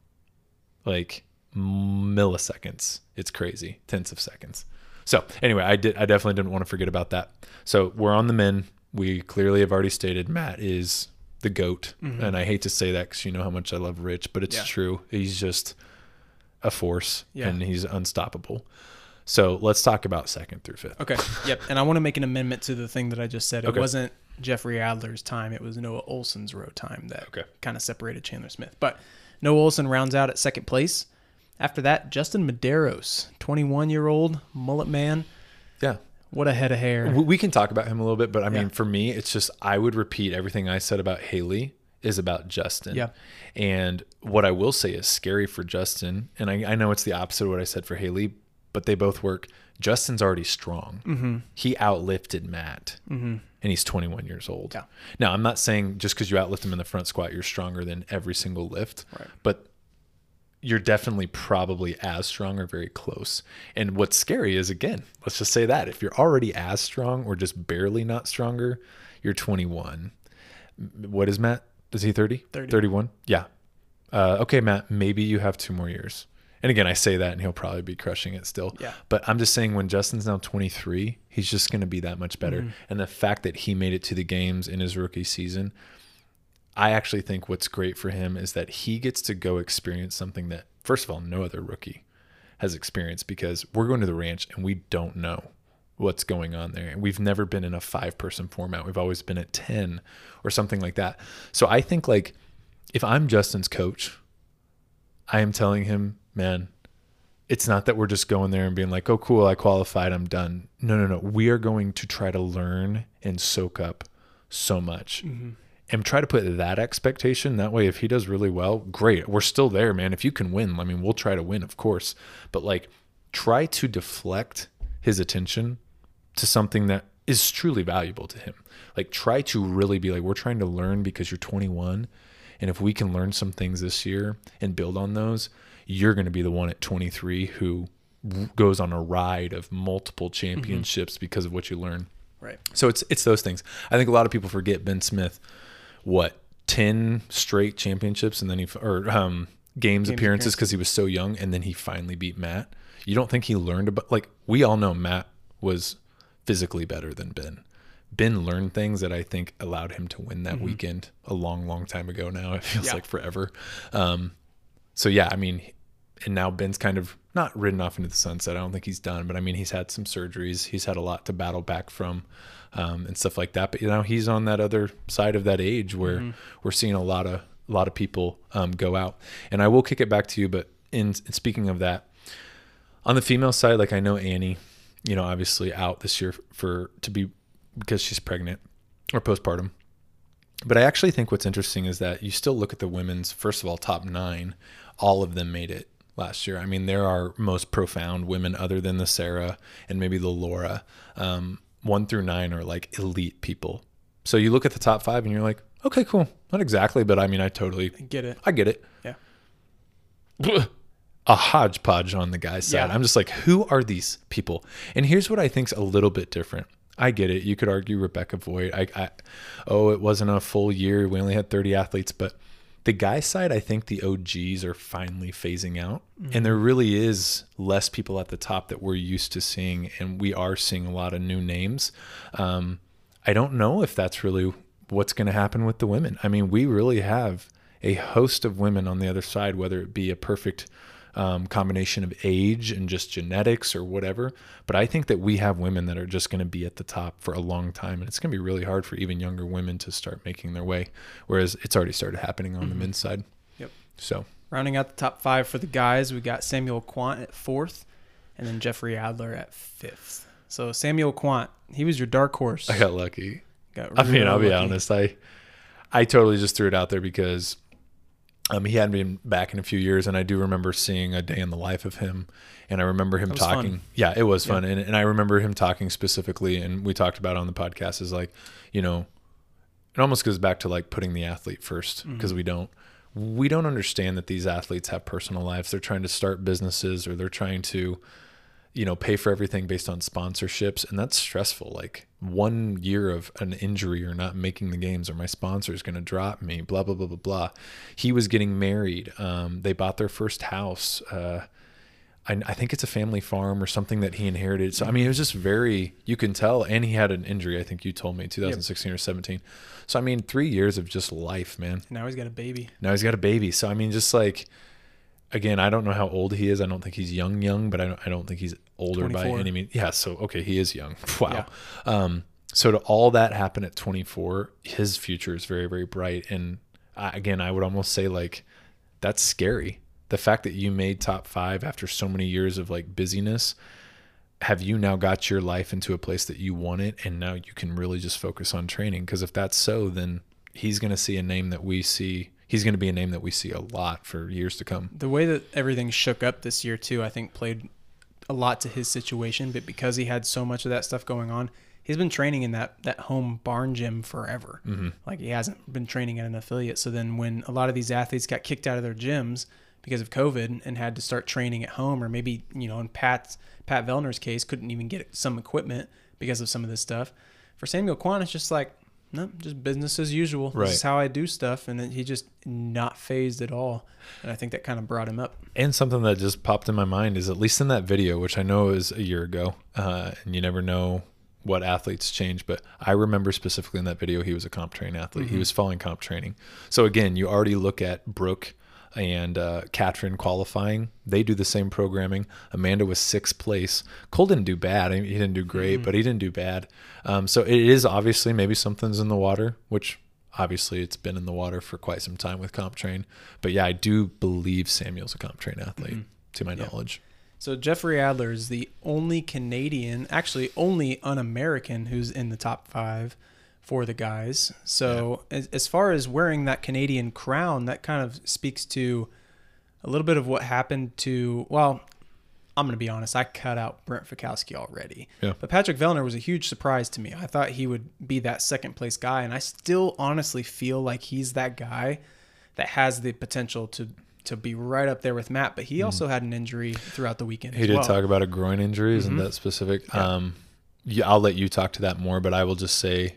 Like milliseconds. It's crazy. Tenths of seconds. So anyway, I did. I definitely didn't want to forget about that. So we're on the men. We clearly have already stated Matt is the goat, mm-hmm. and I hate to say that because you know how much I love Rich, but it's Yeah. true. He's just a force, Yeah. and he's unstoppable. So let's talk about second through fifth. Okay. Yep. And I want to make an amendment to the thing that I just said. It Okay. wasn't Jeffrey Adler's time. It was Noah Ohlsen's row time that Okay. kind of separated Chandler Smith. But Noah Ohlsen rounds out at second place. After that, Justin Medeiros, 21 year old mullet man. Yeah. What a head of hair. We- can talk about him a little bit, but I mean, Yeah. for me, it's just I would repeat everything I said about Haley is about Justin. Yeah. And what I will say is scary for Justin, and I, I know it's the opposite of what I said for Haley, but they both work. Justin's already strong. Mm-hmm. He outlifted Matt, mm-hmm. and he's 21 years old. Yeah. Now, I'm not saying just because you outlift him in the front squat, you're stronger than every single lift, Right. but you're definitely probably as strong or very close. And what's scary is again, let's just say that if you're already as strong or just barely not stronger, you're 21. What is Matt? Is he 30? 30. 31? Yeah. Uh, okay, Matt, maybe you have two more years. And again, I say that and he'll probably be crushing it still. Yeah. But I'm just saying when Justin's now 23, he's just going to be that much better. Mm-hmm. And the fact that he made it to the games in his rookie season, I actually think what's great for him is that he gets to go experience something that, first of all, no other rookie has experienced because we're going to the ranch and we don't know what's going on there. And we've never been in a five person format. We've always been at 10 or something like that. So I think like if I'm Justin's coach, I am telling him, man, it's not that we're just going there and being like, oh, cool, I qualified, I'm done. No, no, no. We are going to try to learn and soak up so much mm-hmm. and try to put that expectation. That way, if he does really well, great. We're still there, man. If you can win, I mean, we'll try to win, of course. But like, try to deflect his attention to something that is truly valuable to him. Like, try to really be like, we're trying to learn because you're 21. And if we can learn some things this year and build on those, you're going to be the one at 23 who goes on a ride of multiple championships because of what you learn. Right. So it's it's those things. I think a lot of people forget Ben Smith. What ten straight championships and then he or um, games, appearances because he was so young and then he finally beat Matt. You don't think he learned about like we all know Matt was physically better than Ben. Ben learned things that I think allowed him to win that weekend a long, long time ago. Now it feels Yeah. like forever. Um, so yeah, I mean, and now Ben's kind of not ridden off into the sunset. I don't think he's done, but I mean, he's had some surgeries. He's had a lot to battle back from, um, and stuff like that. But you know, he's on that other side of that age where we're seeing a lot of a lot of people um, go out. And I will kick it back to you, but in, in speaking of that, on the female side, like I know Annie, you know, obviously out this year for to be because she's pregnant or postpartum. But I actually think what's interesting is that you still look at the women's, first of all, top nine, all of them made it last year. I mean, there are most profound women other than the Sara and maybe the Laura. Um, one through nine are like elite people. So you look at the top five and you're like, okay, cool. Not exactly, but I mean, I totally, Get it. I get it. Yeah. A hodgepodge on the guy's side. Yeah. I'm just like, who are these people? And here's what I think's a little bit different. I get it. You could argue Rebecca Voigt. I, I, oh, it wasn't a full year. We only had 30 athletes, but the guy side, I think the OGs are finally phasing out, and there really is less people at the top that we're used to seeing, and we are seeing a lot of new names. Um, I don't know if that's really what's going to happen with the women. I mean, we really have a host of women on the other side, whether it be a perfect um, combination of age and just genetics or whatever. But I think that we have women that are just going to be at the top for a long time, and it's going to be really hard for even younger women to start making their way. Whereas it's already started happening on the men's side. Yep. So Rounding out the top five for the guys, we got Samuel Kwant at fourth, and then Jeffrey Adler at fifth. So Samuel Kwant, he was your dark horse. I got lucky. Got I mean, I'll be honest. I I totally just threw it out there because um, he hadn't been back in a few years, and I do remember seeing a day in the life of him, and I remember him was fun. talking. Yeah, it was Yeah. fun, and and I remember him talking specifically, and we talked about it on the podcast is like, you know, it almost goes back to like putting the athlete first Mm-hmm. because we don't we don't understand that these athletes have personal lives. They're trying to start businesses or they're trying to you know pay for everything based on sponsorships and that's stressful like one year of an injury or not making the games or my sponsor is going to drop me blah blah blah blah blah he was getting married um, they bought their first house uh, I, I think it's a family farm or something that he inherited so i mean it was just very you can tell and he had an injury i think you told me 2016 or 17 so i mean three years of just life man Now he's got a baby. now he's got a baby. So I mean, just like again, I don't know how old he is. I don't think he's young, young, but I don't, I don't think he's older by any means. Yeah. So okay, he is young. Wow. Um. So to all that happen at 24, his future is very, very bright. And I, again, I would almost say like that's scary. The fact that you made top five after so many years of like busyness. Have you now got your life into a place that you want it, and now you can really just focus on training? Because if that's so, then he's going to see a name that we see. He's going to be a name that we see a lot for years to come. The way that everything shook up this year too, I think played a lot to his situation. But because he had so much of that stuff going on, he's been training in that that home barn gym forever. Mm-hmm. Like he hasn't been training at an affiliate. So then when a lot of these athletes got kicked out of their gyms because of COVID and had to start training at home, or maybe you know in Pat's Pat Vellner's case couldn't even get some equipment because of some of this stuff. For Samuel Kwant, it's just like no, just business as usual. Right. This is how I do stuff, and then he just not phased at all. And I think that kind of brought him up. And something that just popped in my mind is at least in that video, which I know is a year ago, uh, and you never know what athletes change, but I remember specifically in that video he was a comp train athlete. He was following comp training. So again, you already look at Brooke and uh, Katrin qualifying. They do the same programming. Amanda was sixth place. Cole didn't do bad. I mean, he didn't do great, but he didn't do bad. Um, so it is obviously maybe something's in the water, which obviously it's been in the water for quite some time with comp train. But yeah, I do believe Samuel's a comp train athlete, to my Yeah. knowledge. So Jeffrey Adler is the only Canadian, actually only un-American who's in the top five for the guys. So as, as far as wearing that Canadian crown, that kind of speaks to a little bit of what happened to. Well, I'm going to be honest. I cut out Brent Fikowski already. Yeah. But Patrick Vellner was a huge surprise to me. I thought he would be that second place guy, and I still honestly feel like he's that guy that has the potential to to be right up there with Matt. But he also had an injury throughout the weekend. Mm-hmm. He did well. talk about a groin injury. Isn't Mhm. that specific? Yeah. Um, yeah, I'll let you talk to that more, but I will just say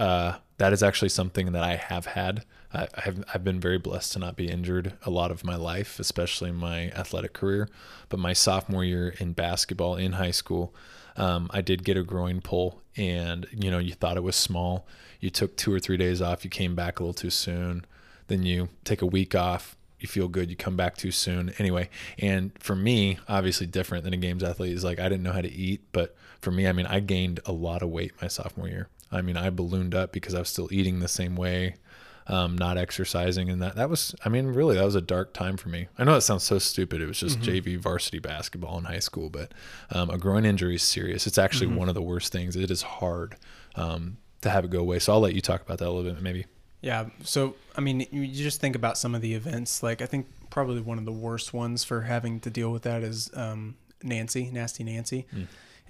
uh, that is actually something that I have had. I, have I've been very blessed to not be injured a lot of my life, especially my athletic career. But my sophomore year in basketball in high school, um, I did get a groin pull, and you know you thought it was small. You took two or three days off. You came back a little too soon. Then you take a week off. You feel good. You come back too soon. Anyway, and for me, obviously different than a games athlete is like I didn't know how to eat, but for me, I mean, I gained a lot of weight my sophomore year. I mean, I ballooned up because I was still eating the same way, um, not exercising, and that that was, I mean, really, that was a dark time for me. I know that sounds so stupid. It was just JV varsity basketball in high school, but um, a groin injury is serious. It's actually one of the worst things. It is hard um, to have it go away. So I'll let you talk about that a little bit, maybe. Yeah. So, I mean, you just think about some of the events. Like, I think probably one of the worst ones for having to deal with that is um, Nancy, Nasty Nancy.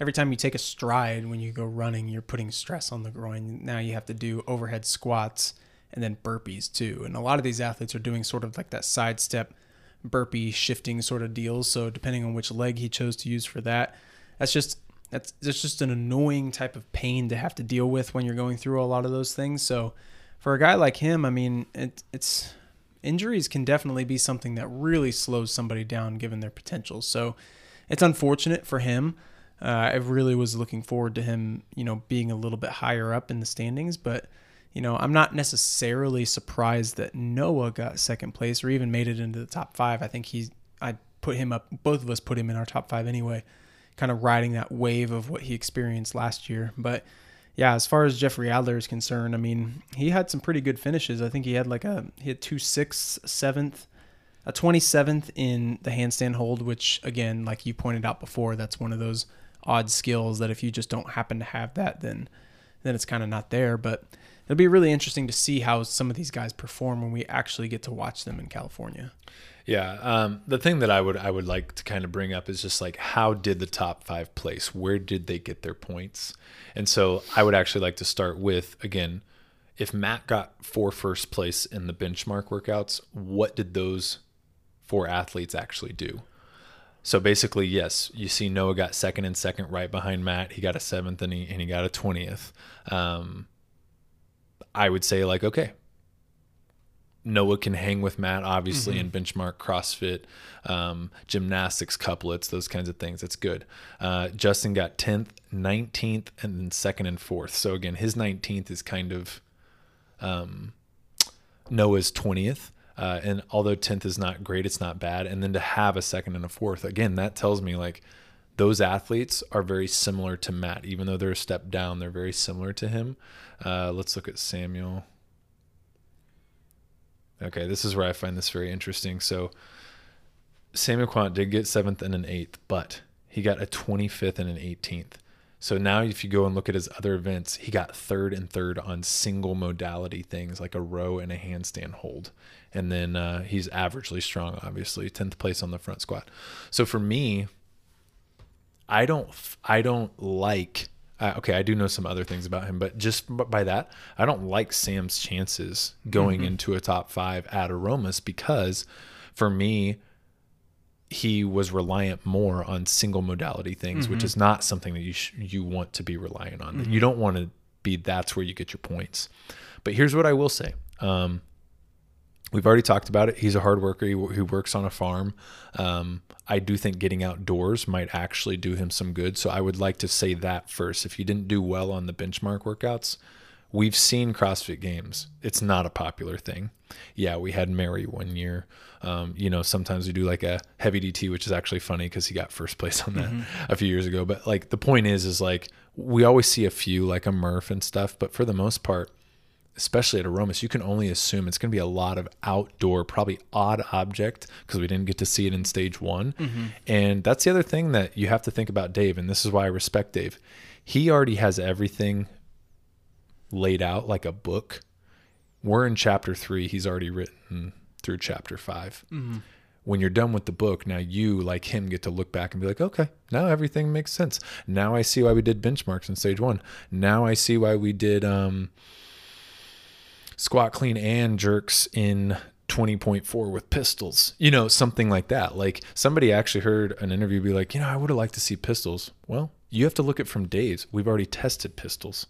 Every time you take a stride when you go running, you're putting stress on the groin. Now you have to do overhead squats and then burpees too. And a lot of these athletes are doing sort of like that sidestep burpee shifting sort of deals. So, depending on which leg he chose to use for that, that's just that's that's just an annoying type of pain to have to deal with when you're going through a lot of those things. So for a guy like him, I mean, it, it's injuries can definitely be something that really slows somebody down given their potential. So it's unfortunate for him. Uh, I really was looking forward to him, you know, being a little bit higher up in the standings, but you know, I'm not necessarily surprised that Noah got second place or even made it into the top five. I think he's, I put him up. Both of us put him in our top five anyway, kind of riding that wave of what he experienced last year. But yeah, as far as Jeffrey Adler is concerned, I mean, he had some pretty good finishes. I think he had like a he had two sixth, seventh, a twenty seventh in the handstand hold, which again, like you pointed out before, that's one of those odd skills that if you just don't happen to have that, then then it's kind of not there. But it'll be really interesting to see how some of these guys perform when we actually get to watch them in California. Yeah, um, the thing that I would I would like to kind of bring up is just like how did the top five place? Where did they get their points? And so I would actually like to start with again, if Matt got four first place in the benchmark workouts, what did those four athletes actually do? So basically, yes, you see Noah got second and second right behind Matt. He got a seventh and he and he got a twentieth. Um, I would say like okay, Noah can hang with Matt, obviously, Mm-hmm. in benchmark, CrossFit, um, gymnastics, couplets, those kinds of things. That's good. Uh, Justin got 10th, 19th, and then second and fourth. So, again, his 19th is kind of um, Noah's 20th. Uh, and although 10th is not great, it's not bad. And then to have a second and a fourth, again, that tells me like those athletes are very similar to Matt. Even though they're a step down, they're very similar to him. Uh, let's look at Samuel. Okay, this is where I find this very interesting. So Samuel Kwant did get seventh and an eighth, but he got a 25th and an 18th. So now, if you go and look at his other events, he got third and third on single modality things like a row and a handstand hold. And then uh, he's averagely strong, obviously, 10th place on the front squat. So for me, I don't, I don't like. Uh, okay, I do know some other things about him, but just by that, I don't like Sam's chances going into a top five at Aromas because, for me, he was reliant more on single modality things, which is not something that you sh- you want to be reliant on. You don't want to be that's where you get your points. But here's what I will say. Um, we've already talked about it. He's a hard worker. He, he works on a farm. Um, I do think getting outdoors might actually do him some good. So I would like to say that first. If you didn't do well on the benchmark workouts, we've seen CrossFit games. It's not a popular thing. Yeah, we had Mary one year. Um, you know, sometimes we do like a heavy DT, which is actually funny because he got first place on that a few years ago. But like the point is, is like we always see a few like a Murph and stuff, but for the most part, especially at Aromas, you can only assume it's going to be a lot of outdoor, probably odd object because we didn't get to see it in stage one. And that's the other thing that you have to think about Dave. And this is why I respect Dave. He already has everything laid out like a book. We're in chapter three. He's already written through chapter 5 When you're done with the book, now you, like him, get to look back and be like, okay, now everything makes sense. Now I see why we did benchmarks in stage one. Now I see why we did um, squat clean and jerks in 20.4 with pistols, you know, something like that. Like somebody actually heard an interview be like, you know, I would have liked to see pistols. Well, you have to look at it from Dave's. We've already tested pistols.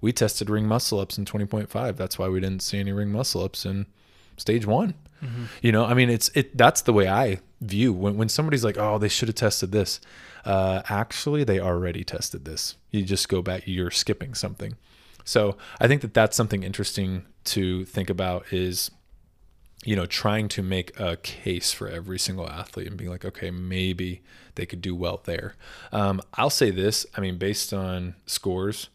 We tested ring muscle ups in 20.5. That's why we didn't see any ring muscle ups in stage one. You know, I mean, it's it. That's the way I view when when somebody's like, oh, they should have tested this. Uh, actually, they already tested this. You just go back. You're skipping something. So I think that that's something interesting to think about. Is you know, trying to make a case for every single athlete and being like, okay, maybe they could do well there. Um, I'll say this. I mean, based on scores,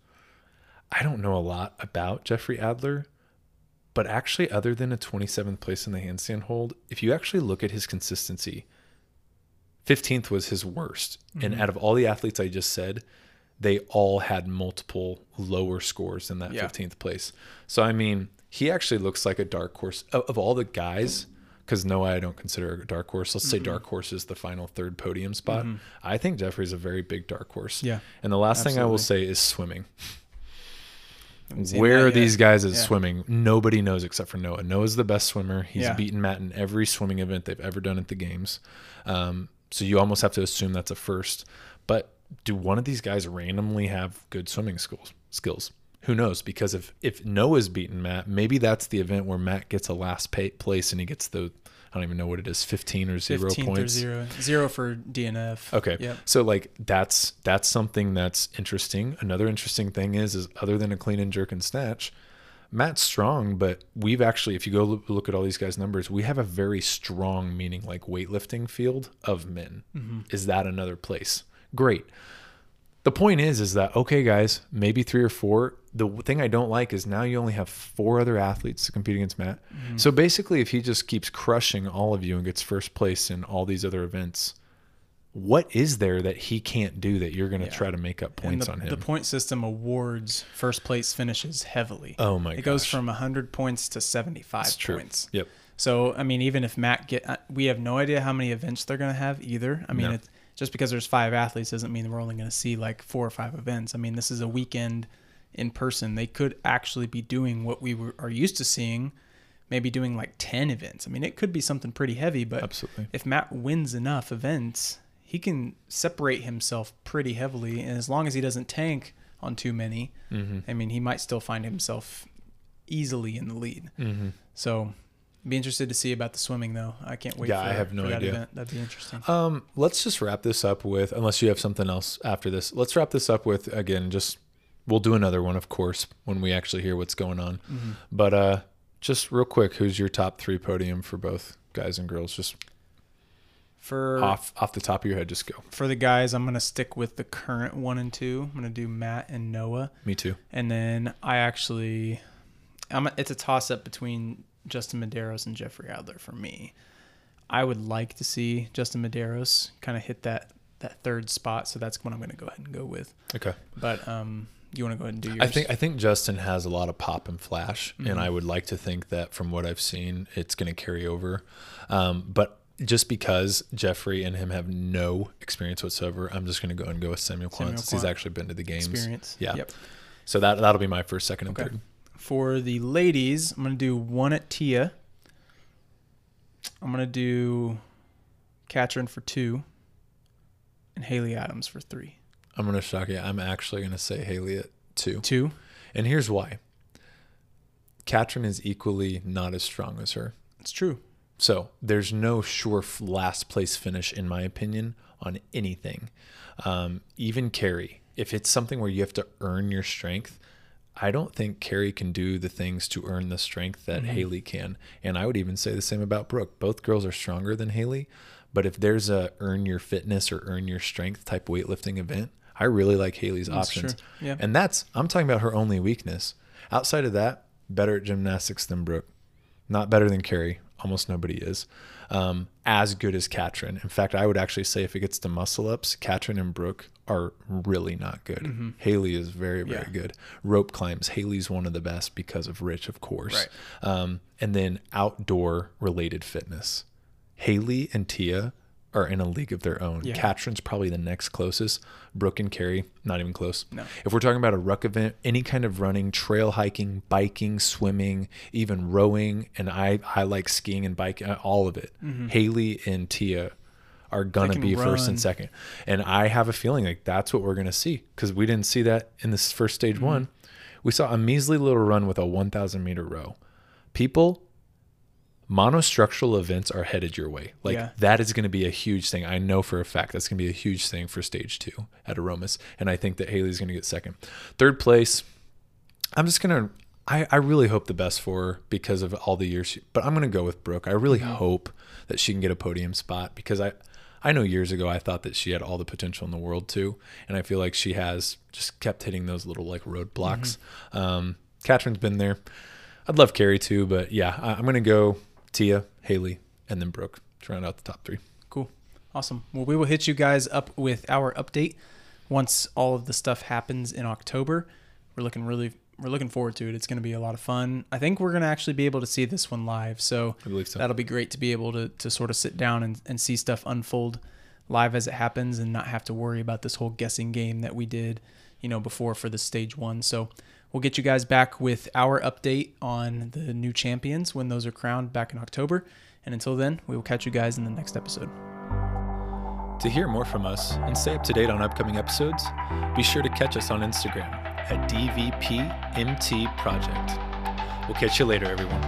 I don't know a lot about Jeffrey Adler, but actually, other than a 27th place in the handstand hold, if you actually look at his consistency, 15th was his worst. And out of all the athletes I just said, they all had multiple lower scores than that Yeah. 15th place. So, I mean, he actually looks like a dark horse of, of all the guys. Because Noah, I don't consider a dark horse. Let's say dark horse is the final third podium spot. I think Jeffrey's a very big dark horse. Yeah, And the last thing I will say is swimming. Where are yet. these guys at Yeah. swimming? Nobody knows except for Noah. Noah's the best swimmer. He's Yeah. beaten Matt in every swimming event they've ever done at the games. Um, so you almost have to assume that's a first. But do one of these guys randomly have good swimming skills? Skills? Who knows? Because if if Noah's beaten Matt, maybe that's the event where Matt gets a last pay, place and he gets the I don't even know what it is, fifteen or zero 15th points. or zero, zero for DNF. Okay. Yep. So like that's that's something that's interesting. Another interesting thing is is other than a clean and jerk and snatch, Matt's strong, but we've actually, if you go look, look at all these guys' numbers, we have a very strong, meaning like weightlifting field of men. Mm-hmm. Is that another place? Great. The point is, is that okay, guys? Maybe three or four. The thing I don't like is now you only have four other athletes to compete against Matt. So basically, if he just keeps crushing all of you and gets first place in all these other events, what is there that he can't do that you're going to Yeah. try to make up points the, on him? the point system awards first place finishes heavily. oh my it goes gosh. from 100 points to 75 It's true. points. Yep. So, I mean, even if Matt get, uh, we have no idea how many events they're going to have either. I mean, No. it's just because there's five athletes doesn't mean we're only going to see like four or five events. I mean, this is a weekend in person. They could actually be doing what we were, are used to seeing, maybe doing like 10 events. I mean, it could be something pretty heavy, but Absolutely. if Matt wins enough events, he can separate himself pretty heavily. And as long as he doesn't tank on too many, Mm-hmm. I mean, he might still find himself easily in the lead. Mm-hmm. So, be interested to see about the swimming though. I can't wait. Yeah, for, I have no that idea. Event. That'd be interesting. Um, let's just wrap this up with, unless you have something else after this. Let's wrap this up with again. Just we'll do another one, of course, when we actually hear what's going on. Mm-hmm. But uh, just real quick, who's your top three podium for both guys and girls? Just For off off the top of your head, just go. for the guys, I'm gonna stick with the current one and two. I'm gonna do Matt and Noah, Me too. and then I actually, I'm. It's a toss up between Justin Medeiros and Jeffrey Adler for me. I would like to see Justin Medeiros kind of hit that that third spot, so that's what I'm gonna go ahead and go with. Okay. But um, you want to go ahead and do yours? I think I think Justin has a lot of pop and flash, Mm-hmm. and I would like to think that from what I've seen, it's going to carry over. Um, but just because Jeffrey and him have no experience whatsoever, I'm just going to go and go with Samuel Kwant Samuel since he's actually been to the games. experience. Yeah. Yep. So that that'll be my first, second, and Okay. third. For the ladies, I'm gonna do one at Tia. I'm gonna do Katrin for two, and Haley Adams for three. I'm going to shock you. I'm actually going to say Haley at two, Two. and here's why. Katrin is equally not as strong as her. It's true. So there's no sure last place finish, in my opinion, on anything. Um, even Kari, if it's something where you have to earn your strength, I don't think Kari can do the things to earn the strength that Haley can. And I would even say the same about Brooke. Both girls are stronger than Haley, but if there's a earn your fitness or earn your strength type weightlifting event, I really like Haley's That's options. true. Yeah. And that's I'm talking about her only weakness. Outside of that, better at gymnastics than Brooke. Not better than Kari. Almost nobody is. Um, as good as Katrin. In fact, I would actually say if it gets to muscle ups, Katrin and Brooke are really not good. Haley is very, very Mm-hmm. Yeah. good. Rope climbs, Haley's one of the best because of Rich, of course. Um, and then outdoor related fitness. Haley and Tia are in a league of their own. Yeah. Katrin's probably the next closest. Brooke and Kari, not even close. No. If we're talking about a ruck event, any kind of running, trail hiking, biking, swimming, even rowing, and I I like skiing and biking, all of it. Haley and Tia are gonna can be first and second, and I have a feeling like that's what we're gonna see because we didn't see that in this first stage mm-hmm. one. We saw a measly little run with a 1,000 meter row. People monostructural events are headed your way. Like Yeah. that is going to be a huge thing. I know for a fact that's going to be a huge thing for stage two at Aromas. And I think that Haley's going to get second. Third place, I'm just going to, I, I really hope the best for her because of all the years, she, but I'm going to go with Brooke. I really mm-hmm. hope that she can get a podium spot because I, I know years ago I thought that she had all the potential in the world too. And I feel like she has just kept hitting those little like roadblocks. Um, Katrin's been there. I'd love Kari too, but yeah, I, I'm going to go Tia, Haley, and then Brooke to round out the top three. Cool. Awesome. Well, we will hit you guys up with our update once all of the stuff happens in October. We're looking really we're looking forward to it. It's going to be a lot of fun. I think we're going to actually be able to see this one live. So so. that'll be great to be able to to sort of sit down and, and see stuff unfold live as it happens and not have to worry about this whole guessing game that we did, you know, before for the stage one. So we'll get you guys back with our update on the new champions when those are crowned back in October. And until then, we will catch you guys in the next episode. To hear more from us and stay up to date on upcoming episodes, be sure to catch us on Instagram at DVPMT Project. We'll catch you later, everyone.